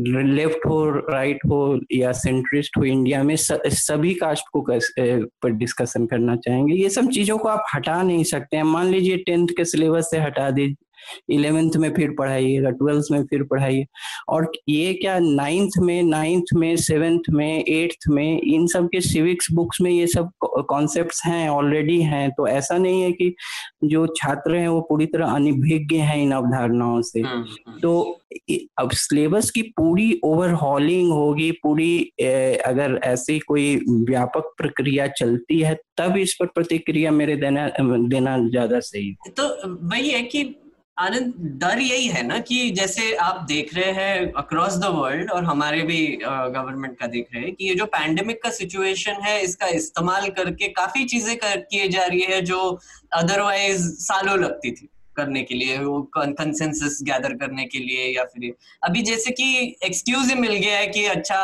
लेफ़्ट हो राइट हो या सेंट्रिस्ट हो इंडिया में सभी कास्ट को पर डिस्कशन करना चाहेंगे। ये सब चीज़ों को आप हटा नहीं सकते हैं। मान लीजिए टेंथ के सिलेबस से हटा दीजिए। इलेवेंथ में फिर पढ़ाइएगा ट्वेल्थ में फिर पढ़ाइए। और ये क्या नाइन्थ में नाइन्थ में सेवेंथ में एट्थ में इन सब के सिविक्स बुक्स में ये सब कॉन्सेप्ट्स हैं ऑलरेडी हैं। तो ऐसा नहीं है कि जो छात्र हैं वो पूरी तरह अनिभिज्ञ हैं इन अवधारणाओं से। हम्म, हम्म। तो अब सिलेबस की पूरी ओवरहॉलिंग होगी पूरी ए, अगर ऐसी कोई व्यापक प्रक्रिया चलती है तब इस पर प्रतिक्रिया मेरे देना देना ज़्यादा सही तो वही है कि आनंद, डर यही है ना कि जैसे आप देख रहे हैं अक्रॉस द वर्ल्ड और हमारे भी गवर्नमेंट का देख रहे हैं कि ये जो पैंडेमिक का सिचुएशन है, इसका इस्तेमाल करके काफ़ी चीज़ें कर, किए जा रही है जो अदरवाइज़ सालों लगती थी। करने के लिए, वो कंसेंसस गैदर करने के लिए या फिर अभी जैसे कि एक्सक्यूज ही मिल गया है कि अच्छा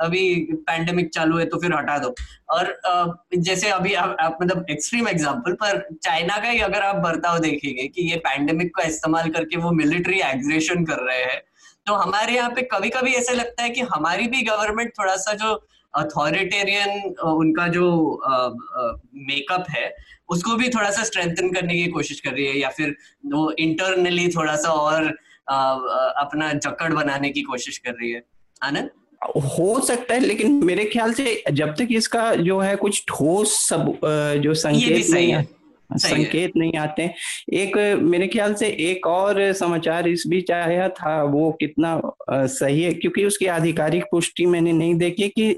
अभी पैंडेमिक चालू है तो फिर हटा दो। और जैसे अभी आप मतलब एक्सट्रीम एग्जांपल पर चाइना का ही अगर आप बर्ताव देखेंगे कि ये पैंडेमिक का इस्तेमाल करके वो मिलिट्री एग्रेशन कर रहे हैं तो हमारे यहाँ पे कभी कभी ऐसा लगता है कि हमारी भी गवर्नमेंट थोड़ा सा जो अथॉरिटेरियन उनका जो मेकअप है उसको भी थोड़ा सा स्ट्रेंथन करने की कोशिश कर रही है या फिर वो इंटरनली थोड़ा सा और आ, अपना जकड़ बनाने की कोशिश कर रही है। आनंद? हो सकता है लेकिन मेरे ख्याल से जब तक इसका जो है कुछ ठोस सब जो संकेत नहीं है। संकेत नहीं आते। एक मेरे ख्याल से एक और समाचार इस बीच आया था वो कितना सही है क्योंकि उसकी आधिकारिक पुष्टि मैंने नहीं देखी कि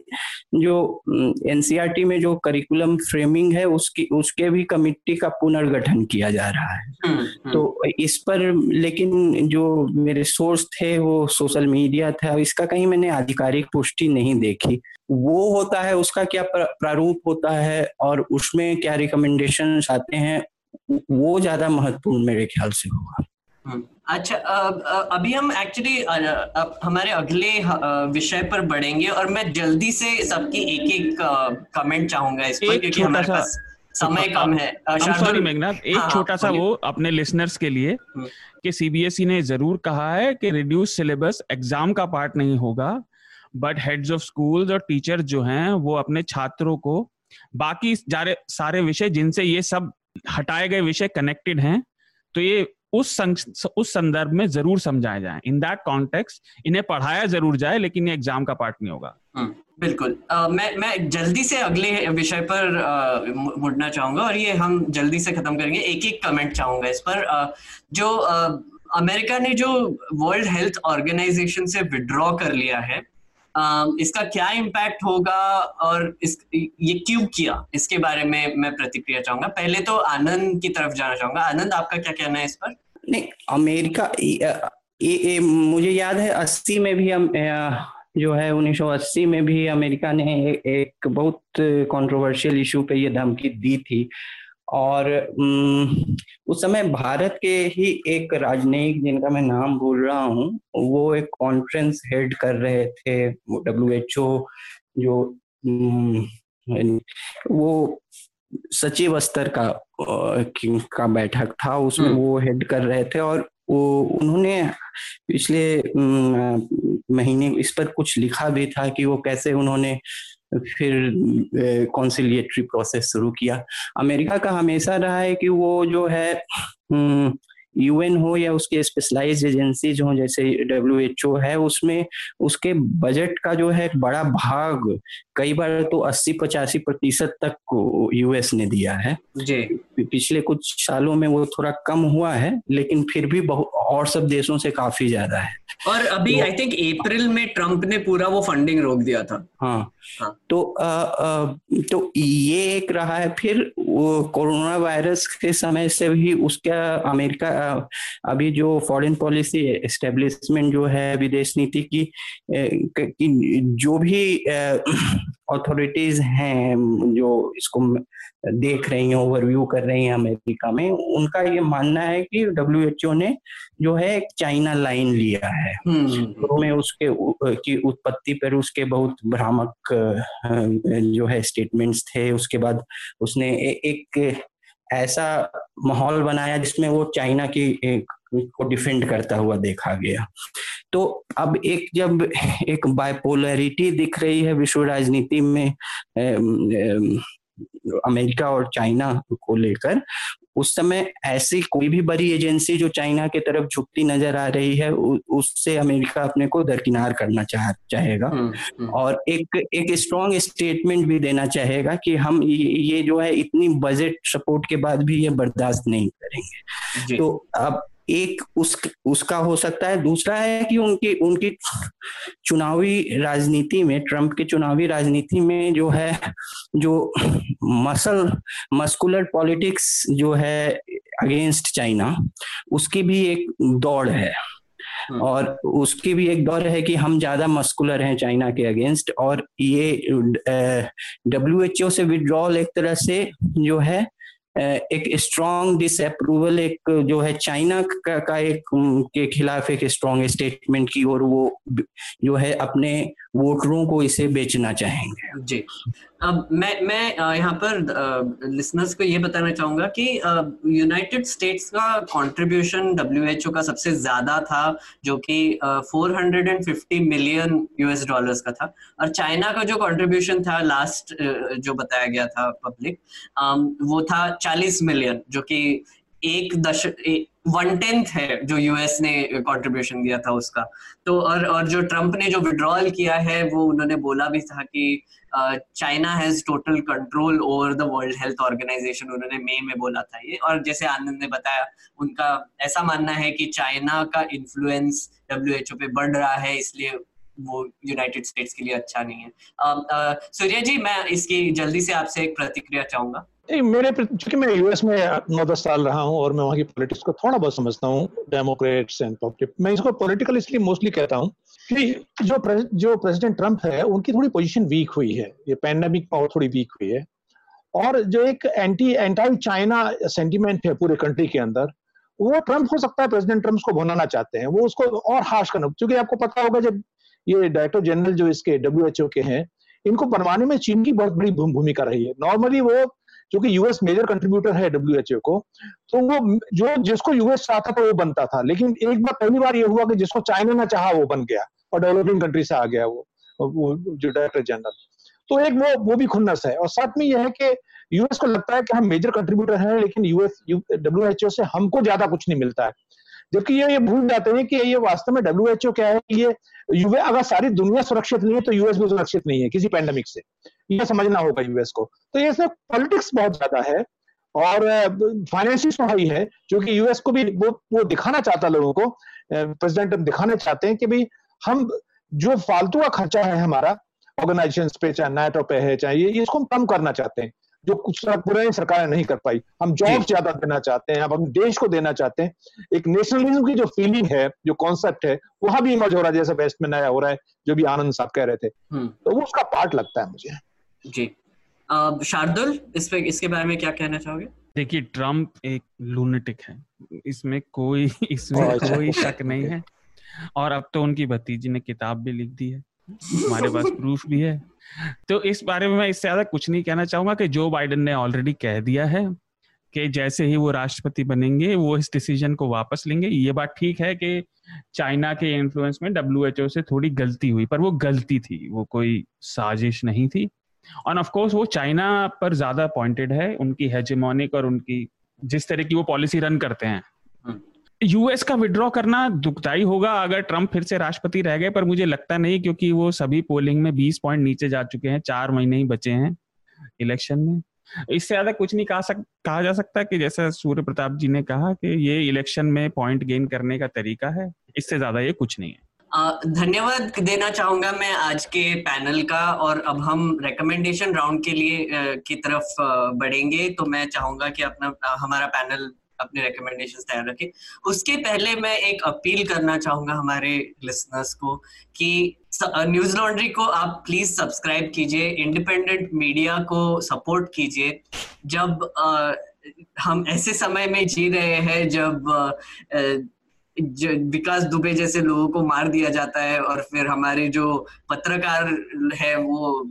जो एनसीईआरटी में जो करिकुलम फ्रेमिंग है उसकी उसके भी कमिटी का पुनर्गठन किया जा रहा है। हम्म, हम्म। तो इस पर लेकिन जो मेरे सोर्स थे वो सोशल मीडिया था इसका कहीं मैंने आधिकारिक पुष्टि नहीं देखी। वो होता है उसका क्या प्रारूप होता है और उसमें क्या रिकमेंडेशन आते हैं वो ज़्यादा महत्वपूर्ण मेरे ख्याल से होगा। हम्म, अच्छा अभी हम एक्चुअली हमारे अगले विषय पर बढ़ेंगे और मैं जल्दी से सबकी एक एक कमेंट चाहूँगा इस पर क्योंकि हमारे पास समय कम है। सॉरी मेघनाथ एक हाँ, छोटा सा वो अपने लिसनर्स के लिए हम्म। कि सीबीएसई ने ज़रूर कहा है कि रिड्यूस सिलेबस एग्ज़ाम का पार्ट नहीं होगा। बट हेड्स ऑफ़ स्कूल्स और टीचर जो हैं वो अपने छात्रों को बाकी सारे विषय जिनसे ये सब हटाए गए विषय कनेक्टेड हैं तो ये उस उस संदर्भ में ज़रूर समझाया जाए। इन दैट कॉन्टेक्स्ट इन्हें पढ़ाया ज़रूर जाए लेकिन ये एग्ज़ाम का पार्ट नहीं होगा। हम्म, बिल्कुल। आ, मैं मैं जल्दी से अगले विषय पर मुड़ना चाहूँगा और ये हम जल्दी से खत्म करेंगे। एक एक कमेंट चाहूँगा इस पर। आ, जो अमेरिका ने जो वर्ल्ड हेल्थ ऑर्गेनाइजेशन से विड्रॉ कर लिया है इसका क्या इम्पैक्ट होगा और इस ये क्यों किया? इसके बारे में मैं प्रतिक्रिया चाहूँगा। पहले तो आनंद की तरफ़ जाना चाहूँगा। आनंद आपका क्या कहना है इस पर? नहीं अमेरिका ये, ये मुझे याद है अस्सी में भी हम जो है 1980 में भी अमेरिका ने एक बहुत कंट्रोवर्शियल इशू पे ये धमकी दी थी। और उस समय भारत के ही एक राजनयिक जिनका मैं नाम भूल रहा हूँ वो एक कॉन्फ्रेंस हेड कर रहे थे डब्ल्यू एच ओ जो वो सचिव स्तर का का बैठक था उसमें हम्म। वो हेड कर रहे थे और वो उन्होंने पिछले महीने इस पर कुछ लिखा भी था कि वो कैसे उन्होंने फिर कॉन्सिलियटरी प्रोसेस शुरू किया। अमेरिका का हमेशा रहा है कि वो जो है यूएन हो या उसके स्पेशलाइज एजेंसीज हो जैसे डब्ल्यू एच ओ है उसमें उसके बजट का जो है बड़ा भाग कई बार तो 80 पचासी प्रतिशत तक यूएस ने दिया है। जी। पिछले कुछ सालों में वो थोड़ा कम हुआ है लेकिन फिर भी बहुत और सब देशों से काफ़ी ज़्यादा है। और अभी आई थिंक अप्रैल में ट्रंप ने पूरा वो फंडिंग रोक दिया था। हाँ, हाँ. तो आ, आ, तो ये एक रहा है फिर कोरोना वायरस के समय से भी उसका अमेरिका अभी जो फॉरेन पॉलिसी एस्टेब्लिशमेंट जो है विदेश नीति की, की जो भी अथॉरिटीज हैं जो इसको देख रही हैं ओवरव्यू कर रही हैं अमेरिका में उनका ये मानना है कि डब्ल्यूएचओ ने जो है एक चाइना लाइन लिया है हम्म। तो में उसके की उत्पत्ति पर उसके बहुत भ्रामक जो है स्टेटमेंट्स थे उसके बाद उसने ए, एक ऐसा माहौल बनाया जिसमें वो चाइना की एक को डिफेंड करता हुआ देखा गया। तो अब एक जब एक बायपोलरिटी दिख रही है विश्व राजनीति में अमेरिका और चाइना को लेकर उस समय ऐसी कोई भी बड़ी एजेंसी जो चाइना की तरफ़ झुकती नज़र आ रही है उससे अमेरिका अपने को दरकिनार करना चाह चाहेगा। हम्म, हम्म। और एक एक स्ट्रॉन्ग स्टेटमेंट भी देना चाहेगा कि हम ये जो है इतनी बजट सपोर्ट के बाद भी ये बर्दाश्त नहीं करेंगे। तो अब एक उस उसका हो सकता है। दूसरा है कि उनकी उनकी चुनावी राजनीति में ट्रंप के चुनावी राजनीति में जो है जो मसल मस्कुलर पॉलिटिक्स जो है अगेंस्ट चाइना उसकी भी एक दौड़ है। हम्म। और उसकी भी एक दौर है कि हम ज़्यादा मस्कुलर हैं चाइना के अगेंस्ट। और ये डब्ल्यू एच ओ से विड्रॉल एक तरह से जो है एक स्ट्रॉन्ग डिसअप्रूवल एक जो है चाइना का, का एक के खिलाफ एक स्ट्रॉन्ग स्टेटमेंट की और वो जो है अपने वोटरों को इसे बेचना चाहेंगे। जी। अब मैं मैं यहाँ पर लिसनर्स को ये बताना चाहूँगा कि यूनाइटेड स्टेट्स का कंट्रीब्यूशन डब्ल्यूएचओ का सबसे ज़्यादा था, जो कि 450 मिलियन यूएस डॉलर्स का था। और चाइना का जो कंट्रीब्यूशन था लास्ट जो बताया गया था पब्लिक वो था 40 मिलियन जो कि एक दश वन टेंथ है जो यूएस ने कंट्रीब्यूशन दिया था उसका। तो और और जो ट्रंप ने जो विड्रॉल किया है, वो उन्होंने बोला भी था कि China has total control over the World Health Organisation उन्होंने मई में बोला था ये। और जैसे आनंद ने बताया, उनका ऐसा मानना है कि चाइना का इन्फ्लुएंस डब्ल्यू पे बढ़ रहा है, इसलिए वो यूनाइटेड स्टेट्स के लिए अच्छा नहीं है। सूर्य जी, मैं इसकी जल्दी से आपसे एक प्रतिक्रिया चाहूँगा। नहीं मेरे चूँकि मैं यूएस में नौ दस साल रहा हूँ और मैं वहाँ की पॉलिटिक्स को थोड़ा बहुत समझता हूँ डेमोक्रेट्स एंड मैं इसको पॉलिटिकल इसलिए मोस्टली कहता हूँ कि जो प्रे, जो प्रेसिडेंट ट्रंप है उनकी थोड़ी पोजीशन वीक हुई है ये पैंडेमिक पावर थोड़ी वीक हुई है और जो एक एंटी एंटी चाइना सेंटीमेंट है पूरे कंट्री के अंदर वो ट्रंप हो सकता है प्रेसिडेंट ट्रंप को भुनाना चाहते हैं वो उसको और हार्श करना क्योंकि आपको पता होगा जब ये डायरेक्टर जनरल जो इसके डब्ल्यूएचओ के हैं इनको बनवाने में चीन की बहुत बड़ी भूमिका रही है। नॉर्मली वो जो कि यूएस मेजर कंट्रीब्यूटर है डब्ल्यू को तो वो जो, जिसको यूएस चाहता था वो बनता था। लेकिन एक बार पहली बार ये हुआ कि जिसको चाइना ना चाहा वो बन गया और डेवलपिंग कंट्री से आ गया वो वो, जो डायरेक्टर जनरल तो एक वो वो भी खुन्नस है। और साथ में यह है कि यूएस को लगता है कि हम मेजर कंट्रीब्यूटर हैं, लेकिन यूएस डब्ल्यू से हमको ज़्यादा कुछ नहीं मिलता है। जबकि ये ये भूल जाते हैं कि ये वास्तव में डब्ल्यू एच ओ क्या है ये यूए अगर सारी दुनिया सुरक्षित नहीं है तो यूएस भी सुरक्षित नहीं है किसी पैंडेमिक से। ये समझना होगा यूएस को। तो ये सब पॉलिटिक्स बहुत ज़्यादा है और फाइनेंसिस तो हाई है क्योंकि यूएस को भी वो वो दिखाना चाहता है लोगों को प्रेसिडेंट दिखाना चाहते हैं कि भाई हम जो फालतू का खर्चा है हमारा ऑर्गेनाइजेशन पे चाहे नेटो पे है चाहे ये इसको हम कम करना चाहते हैं जो कुछ पुरानी सरकारें नहीं कर पाई। हम जॉब ज़्यादा देना चाहते हैं अब हम देश को देना चाहते हैं। एक नेशनलिज्म की जो फीलिंग है जो कॉन्सेप्ट है वहाँ भी इमर्ज हो रहा है जैसे वेस्ट में नया हो रहा है जो भी आनंद साहब कह रहे थे। हम्म। तो वो उसका पार्ट लगता है मुझे। जी। शार्दुल इस पे इसके बारे में क्या कहना चाहोगे? देखिए ट्रंप एक लूनेटिक है। इसमें कोई इसमें अच्छा। कोई शक नहीं है। और अब तो उनकी भतीजी ने किताब भी लिख दी है। हमारे पास प्रूफ भी है। तो इस बारे में मैं इससे ज़्यादा कुछ नहीं कहना चाहूँगा कि जो बाइडन ने ऑलरेडी कह दिया है कि जैसे ही वो राष्ट्रपति बनेंगे वो इस डिसीज़न को वापस लेंगे। ये बात ठीक है कि चाइना के इन्फ्लुएंस में डब्ल्यूएचओ से थोड़ी गलती हुई पर वो गलती थी। वो कोई साजिश नहीं थी। और ऑफ़ कोर्स वो चाइना पर ज़्यादा पॉइंटेड है उनकी हेजेमोनिक और उनकी जिस तरह की वो पॉलिसी रन करते हैं। यूएस का विड्रॉ करना दुखदाई होगा अगर ट्रंप फिर से राष्ट्रपति रह गए पर मुझे लगता नहीं क्योंकि वो सभी पोलिंग में 20 पॉइंट नीचे जा चुके हैं चार महीने ही बचे हैं इलेक्शन में। इससे ज़्यादा कुछ नहीं कहा सक कहा जा सकता कि जैसा सूर्य प्रताप जी ने कहा कि ये इलेक्शन में पॉइंट गेन करने का तरीका है इससे ज़्यादा ये कुछ नहीं है। धन्यवाद देना चाहूँगा मैं आज के पैनल का और अब हम रेकमेंडेशन राउंड के लिए की तरफ़ बढ़ेंगे। तो मैं चाहूँगा कि अपना हमारा पैनल अपने रिकमेंडेशन तैयार रखें। उसके पहले मैं एक अपील करना चाहूँगा हमारे लिसनर्स को कि न्यूज़ लॉन्ड्री को आप प्लीज़ सब्सक्राइब कीजिए इंडिपेंडेंट मीडिया को सपोर्ट कीजिए। जब आ, हम ऐसे समय में जी रहे हैं जब विकास दुबे जैसे लोगों को मार दिया जाता है और फिर हमारे जो पत्रकार है वो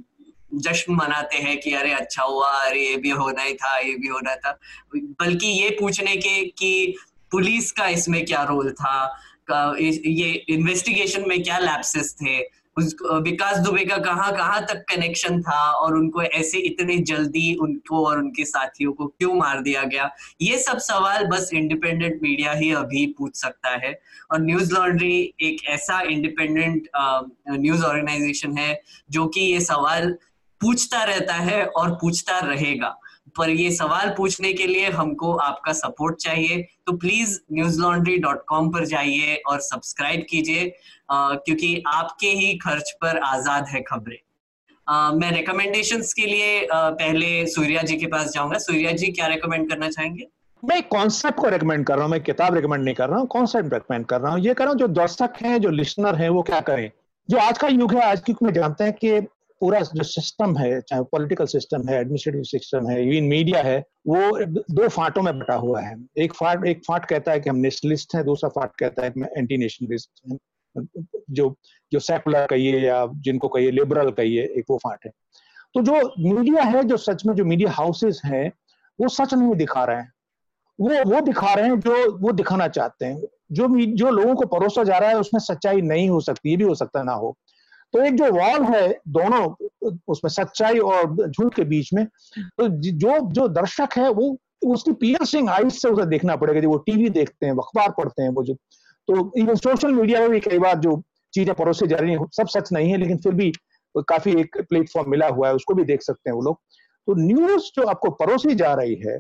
जश्न मनाते हैं कि अरे अच्छा हुआ, अरे ये भी होना ही था, ये भी होना था। बल्कि ये पूछने के कि पुलिस का इसमें क्या रोल था ये इन्वेस्टिगेशन में क्या लैप्सेस थे उस विकास दुबे का कहाँ कहाँ तक कनेक्शन था और उनको ऐसे इतने जल्दी उनको और उनके साथियों को क्यों मार दिया गया? ये सब सवाल बस इंडिपेंडेंट मीडिया ही अभी पूछ सकता है। और न्यूज़ लॉन्ड्री एक ऐसा इंडिपेंडेंट न्यूज़ ऑर्गेनाइजेशन है जो कि ये सवाल पूछता रहता है और पूछता रहेगा। पर ये सवाल पूछने के लिए हमको आपका सपोर्ट चाहिए। तो please Newslaundry dot com पर जाइए और सब्सक्राइब कीजिए क्योंकि आपके ही खर्च पर आज़ाद है खबरें। मैं रिकमेंडेशन के लिए आ, पहले सूर्या जी के पास जाऊँगा। सूर्या जी क्या रिकमेंड करना चाहेंगे? मैं कॉन्सेप्ट को रिकमेंड कर रहा हूँ मैं किताब रिकमेंड नहीं कर रहा हूँ कॉन्सेप्ट रिकमेंड कर रहा हूँ। ये कर रहा हूँ जो दर्शक हैं जो लिसनर हैं वो क्या करें? जो आज का युग है आज की में जानते हैं कि पूरा जो सिस्टम है, चाहे पॉलिटिकल सिस्टम है एडमिनिस्ट्रेटिव सिस्टम है इवन मीडिया है, वो दो फाटों में बटा हुआ है। एक फाट एक फाट कहता है कि हम नेशनलिस्ट हैं, दूसरा फाट कहता है कि एंटी नेशनलिस्ट हैं। जो जो सेकुलर कहिए या जिनको कहिए लिबरल कहिए, एक वो फाट है। तो जो मीडिया है, जो सच में जो मीडिया हाउसेस हैं, वो सच नहीं दिखा रहे हैं। वो वो दिखा रहे हैं जो, वो दिखाना चाहते हैं। जो जो लोगों को परोसा जा रहा है, उसमें सच्चाई नहीं हो सकती, ये भी हो सकता ना हो। तो एक जो वॉल है दोनों, उसमें सच्चाई और झूठ के बीच में तो जो जो दर्शक है वो, उसकी पियर्सिंग आइज़ से उसे देखना पड़ेगा। जो वो टीवी देखते हैं, अखबार पढ़ते हैं, वो जो तो इवन सोशल मीडिया में भी कई बार जो चीज़ें परोसी जा रही है, सब सच नहीं है, लेकिन फिर भी काफ़ी एक प्लेटफॉर्म मिला हुआ है, उसको भी देख सकते हैं वो लोग। तो न्यूज़ जो आपको परोसी जा रही है,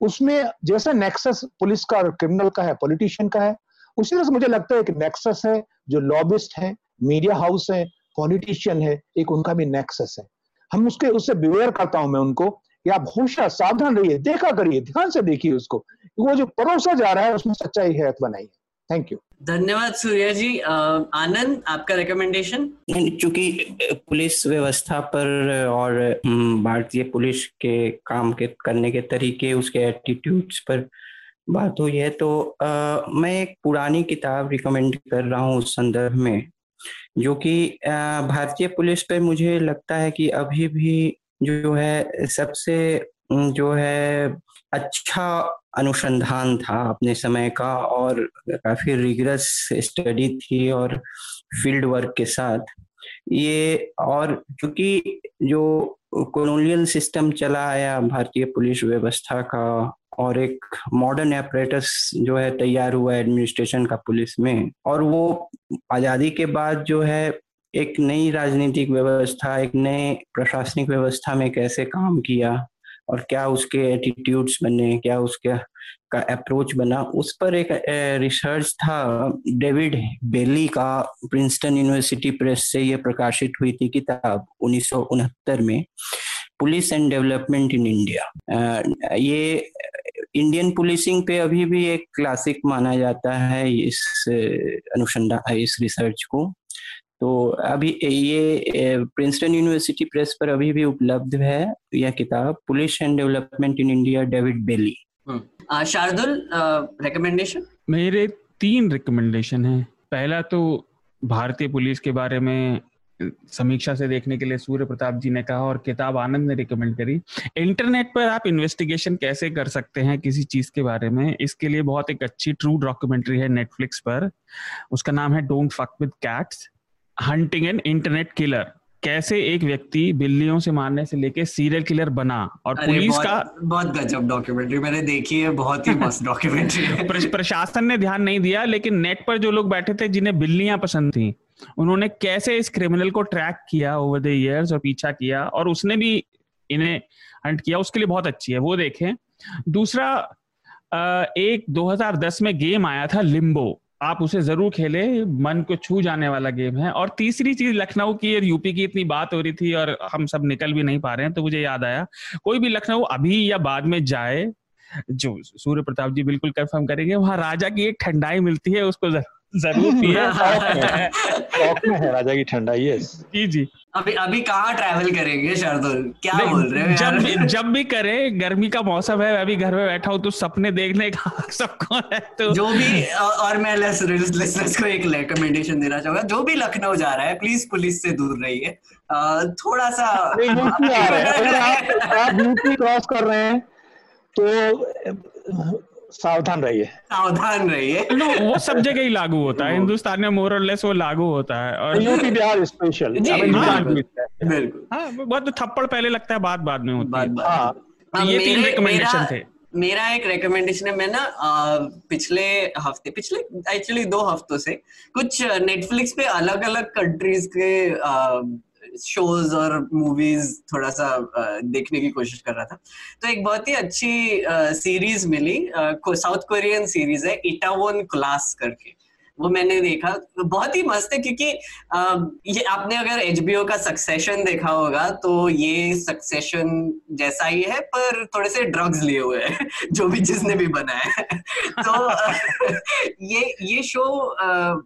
उसमें जैसा नेक्सस पुलिस का और क्रिमिनल का है पॉलिटिशियन का है, उसी तरह से मुझे लगता है कि नेक्सस है, जो लॉबिस्ट है मीडिया हाउस है पॉलिटिशियन है एक उनका भी नेक्सस है। हम उसके उससे बिवेयर करता हूँ मैं उनको कि आप होशियार सावधान रहिए देखा करिए ध्यान से देखिए उसको। वो जो परोसा जा रहा है उसमें सच्चाई है अथवा नहीं थैंक यू धन्यवाद सूर्या जी। आनंद आपका रिकमेंडेशन चूँकि पुलिस व्यवस्था पर और भारतीय पुलिस के काम के करने के तरीके उसके एटीट्यूड्स पर बात हुई है तो आ, मैं एक पुरानी किताब रिकमेंड कर रहा हूँ उस संदर्भ में। जो कि भारतीय पुलिस पे मुझे लगता है कि अभी भी जो है, सबसे जो है अच्छा अनुसंधान था अपने समय का और काफ़ी रिगरस स्टडी थी और फ़ील्ड वर्क के साथ। ये और क्योंकि जो कॉलोनियल सिस्टम चला आया, भारतीय पुलिस व्यवस्था का और एक मॉडर्न एपरेटस जो है तैयार हुआ एडमिनिस्ट्रेशन का पुलिस में और वो आज़ादी के बाद जो है एक नई राजनीतिक व्यवस्था, एक नए प्रशासनिक व्यवस्था में कैसे काम किया और क्या उसके एटीट्यूड्स बने, क्या उसके का अप्रोच बना, उस पर एक रिसर्च था डेविड बेली का प्रिंसटन यूनिवर्सिटी प्रेस से ये प्रकाशित हुई थी किताब उन्नीस सौ उनहत्तर में police and development in India ये इंडियन पुलिसिंग पे अभी भी एक क्लासिक माना जाता है इस अनुसंधान इस रिसर्च को। तो अभी ये प्रिंसटन यूनिवर्सिटी प्रेस पर अभी भी उपलब्ध है यह किताब police and development in India David Bayley Shardul recommendation मेरे तीन रिकमेंडेशन हैं। पहला तो भारतीय पुलिस के बारे में समीक्षा से देखने के लिए सूर्य प्रताप जी ने कहा और किताब आनंद ने रिकमेंड करी। इंटरनेट पर आप इन्वेस्टिगेशन कैसे कर सकते हैं किसी चीज़ के बारे में इसके लिए बहुत एक अच्छी ट्रू डॉक्यूमेंट्री है नेटफ्लिक्स पर। उसका नाम है don't fuck with cats hunting an internet killer कैसे एक व्यक्ति बिल्लियों से मारने से लेके सीरियल किलर बना? और पुलिस का बहुत गजब डॉक्यूमेंट्री मैंने देखी है बहुत ही मस्त डॉक्यूमेंट्री प्रशासन ने ध्यान नहीं दिया लेकिन नेट पर जो लोग बैठे थे जिन्हें बिल्लियाँ पसंद थी उन्होंने कैसे इस क्रिमिनल को ट्रैक किया ओवर द इयर्स और पीछा किया और उसने भी इन्हें हंट किया उसके लिए बहुत अच्छी है वो देखें। दूसरा एक 2010 में गेम आया था लिम्बो आप उसे ज़रूर खेले, मन को छू जाने वाला गेम है। और तीसरी चीज़, लखनऊ की और यूपी की इतनी बात हो रही थी और हम सब निकल भी नहीं पा रहे हैं तो मुझे याद आया, कोई भी लखनऊ अभी या बाद में जाए, जो सूर्य प्रताप जी बिल्कुल कंफर्म करेंगे, वहाँ राजा की एक ठंडाई मिलती है, उसको ज़रूर पिए में है। राजा की ठंडाई यस जी जी। अभी अभी कहाँ ट्रैवल करेंगे शार्दुल? क्या बोल रहे हो जब भी जब भी करे गर्मी का मौसम है अभी घर में बैठा हूँ तो सपने देखने का सबको है तो जो भी और मैं लिसनर्स को एक रिकमेंडेशन देना चाहूँगा। जो भी लखनऊ जा रहा है प्लीज़ पुलिस से दूर रहिए। थोड़ा सा आप यूपी क्रॉस कर रहे हैं तो सावधान रहिए। सावधान रहिए। नो वो सब जगह ही लागू होता है। हिंदुस्तान में मोर और लेस वो लागू होता है और यूपी बिहार स्पेशल बिल्कुल। हाँ बहुत थप्पड़ पहले लगता है बाद बाद में होती है। हाँ। तो ये तीन रिकमेंडेशन थे। मेरा एक रिकमेंडेशन है मैं ना पिछले हफ़्ते पिछले एक्चुअली दो हफ्तों से कुछ नेटफ्लिक्स पे अलग अलग कंट्रीज़ के शोज़ और मूवीज़ थोड़ा सा देखने की कोशिश कर रहा था। तो एक बहुत ही अच्छी सीरीज़ मिली साउथ कोरियन सीरीज़ है इटावन क्लास करके। वो मैंने देखा। बहुत ही मस्त है क्योंकि ये आपने अगर एच का सक्सेशन देखा होगा तो ये सक्सेशन जैसा ही है पर थोड़े से ड्रग्स लिए हुए हैं जो भी जिसने भी बनाया है। तो ये ये शो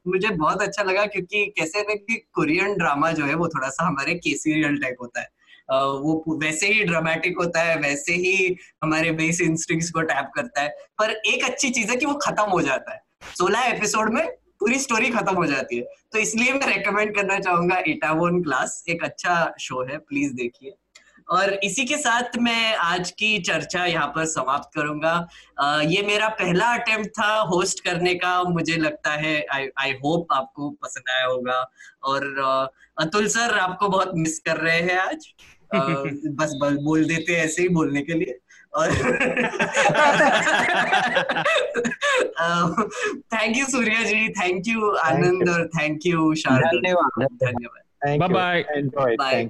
मुझे बहुत अच्छा लगा क्योंकि कैसे ना कि कोरियन ड्रामा जो है वो थोड़ा सा हमारे के सीरियल टाइप होता है। Uh, वो वैसे ही ड्रामेटिक होता है वैसे ही हमारे बेस इंस्टिंग्स को टैप करता है पर एक अच्छी चीज़ है कि वो खत्म हो जाता है। सोलह एपिसोड में पूरी स्टोरी खत्म हो जाती है। तो इसलिए मैं रेकमेंड करना चाहूँगा इटावोन क्लास एक अच्छा शो है प्लीज़ देखिए। और इसी के साथ मैं आज की चर्चा यहाँ पर समाप्त करूँगा। ये मेरा पहला अटेम्प्ट था होस्ट करने का मुझे लगता है आई आई होप आपको पसंद आया होगा। और अतुल सर आपको बहुत मिस कर रहे हैं आज। आ, बस बोल देते ऐसे ही बोलने के लिए। और thank you Surya ji thank you Anand और थैंक यू शारद धन्यवाद। Bye bye bye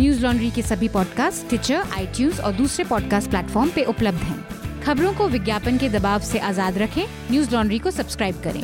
Newslaundry के सभी पॉडकास्ट ट्विटर आई और दूसरे पॉडकास्ट प्लेटफॉर्म पे उपलब्ध हैं। खबरों को विज्ञापन के दबाव से आज़ाद रखें। न्यूज़ लॉन्ड्री को सब्सक्राइब करें।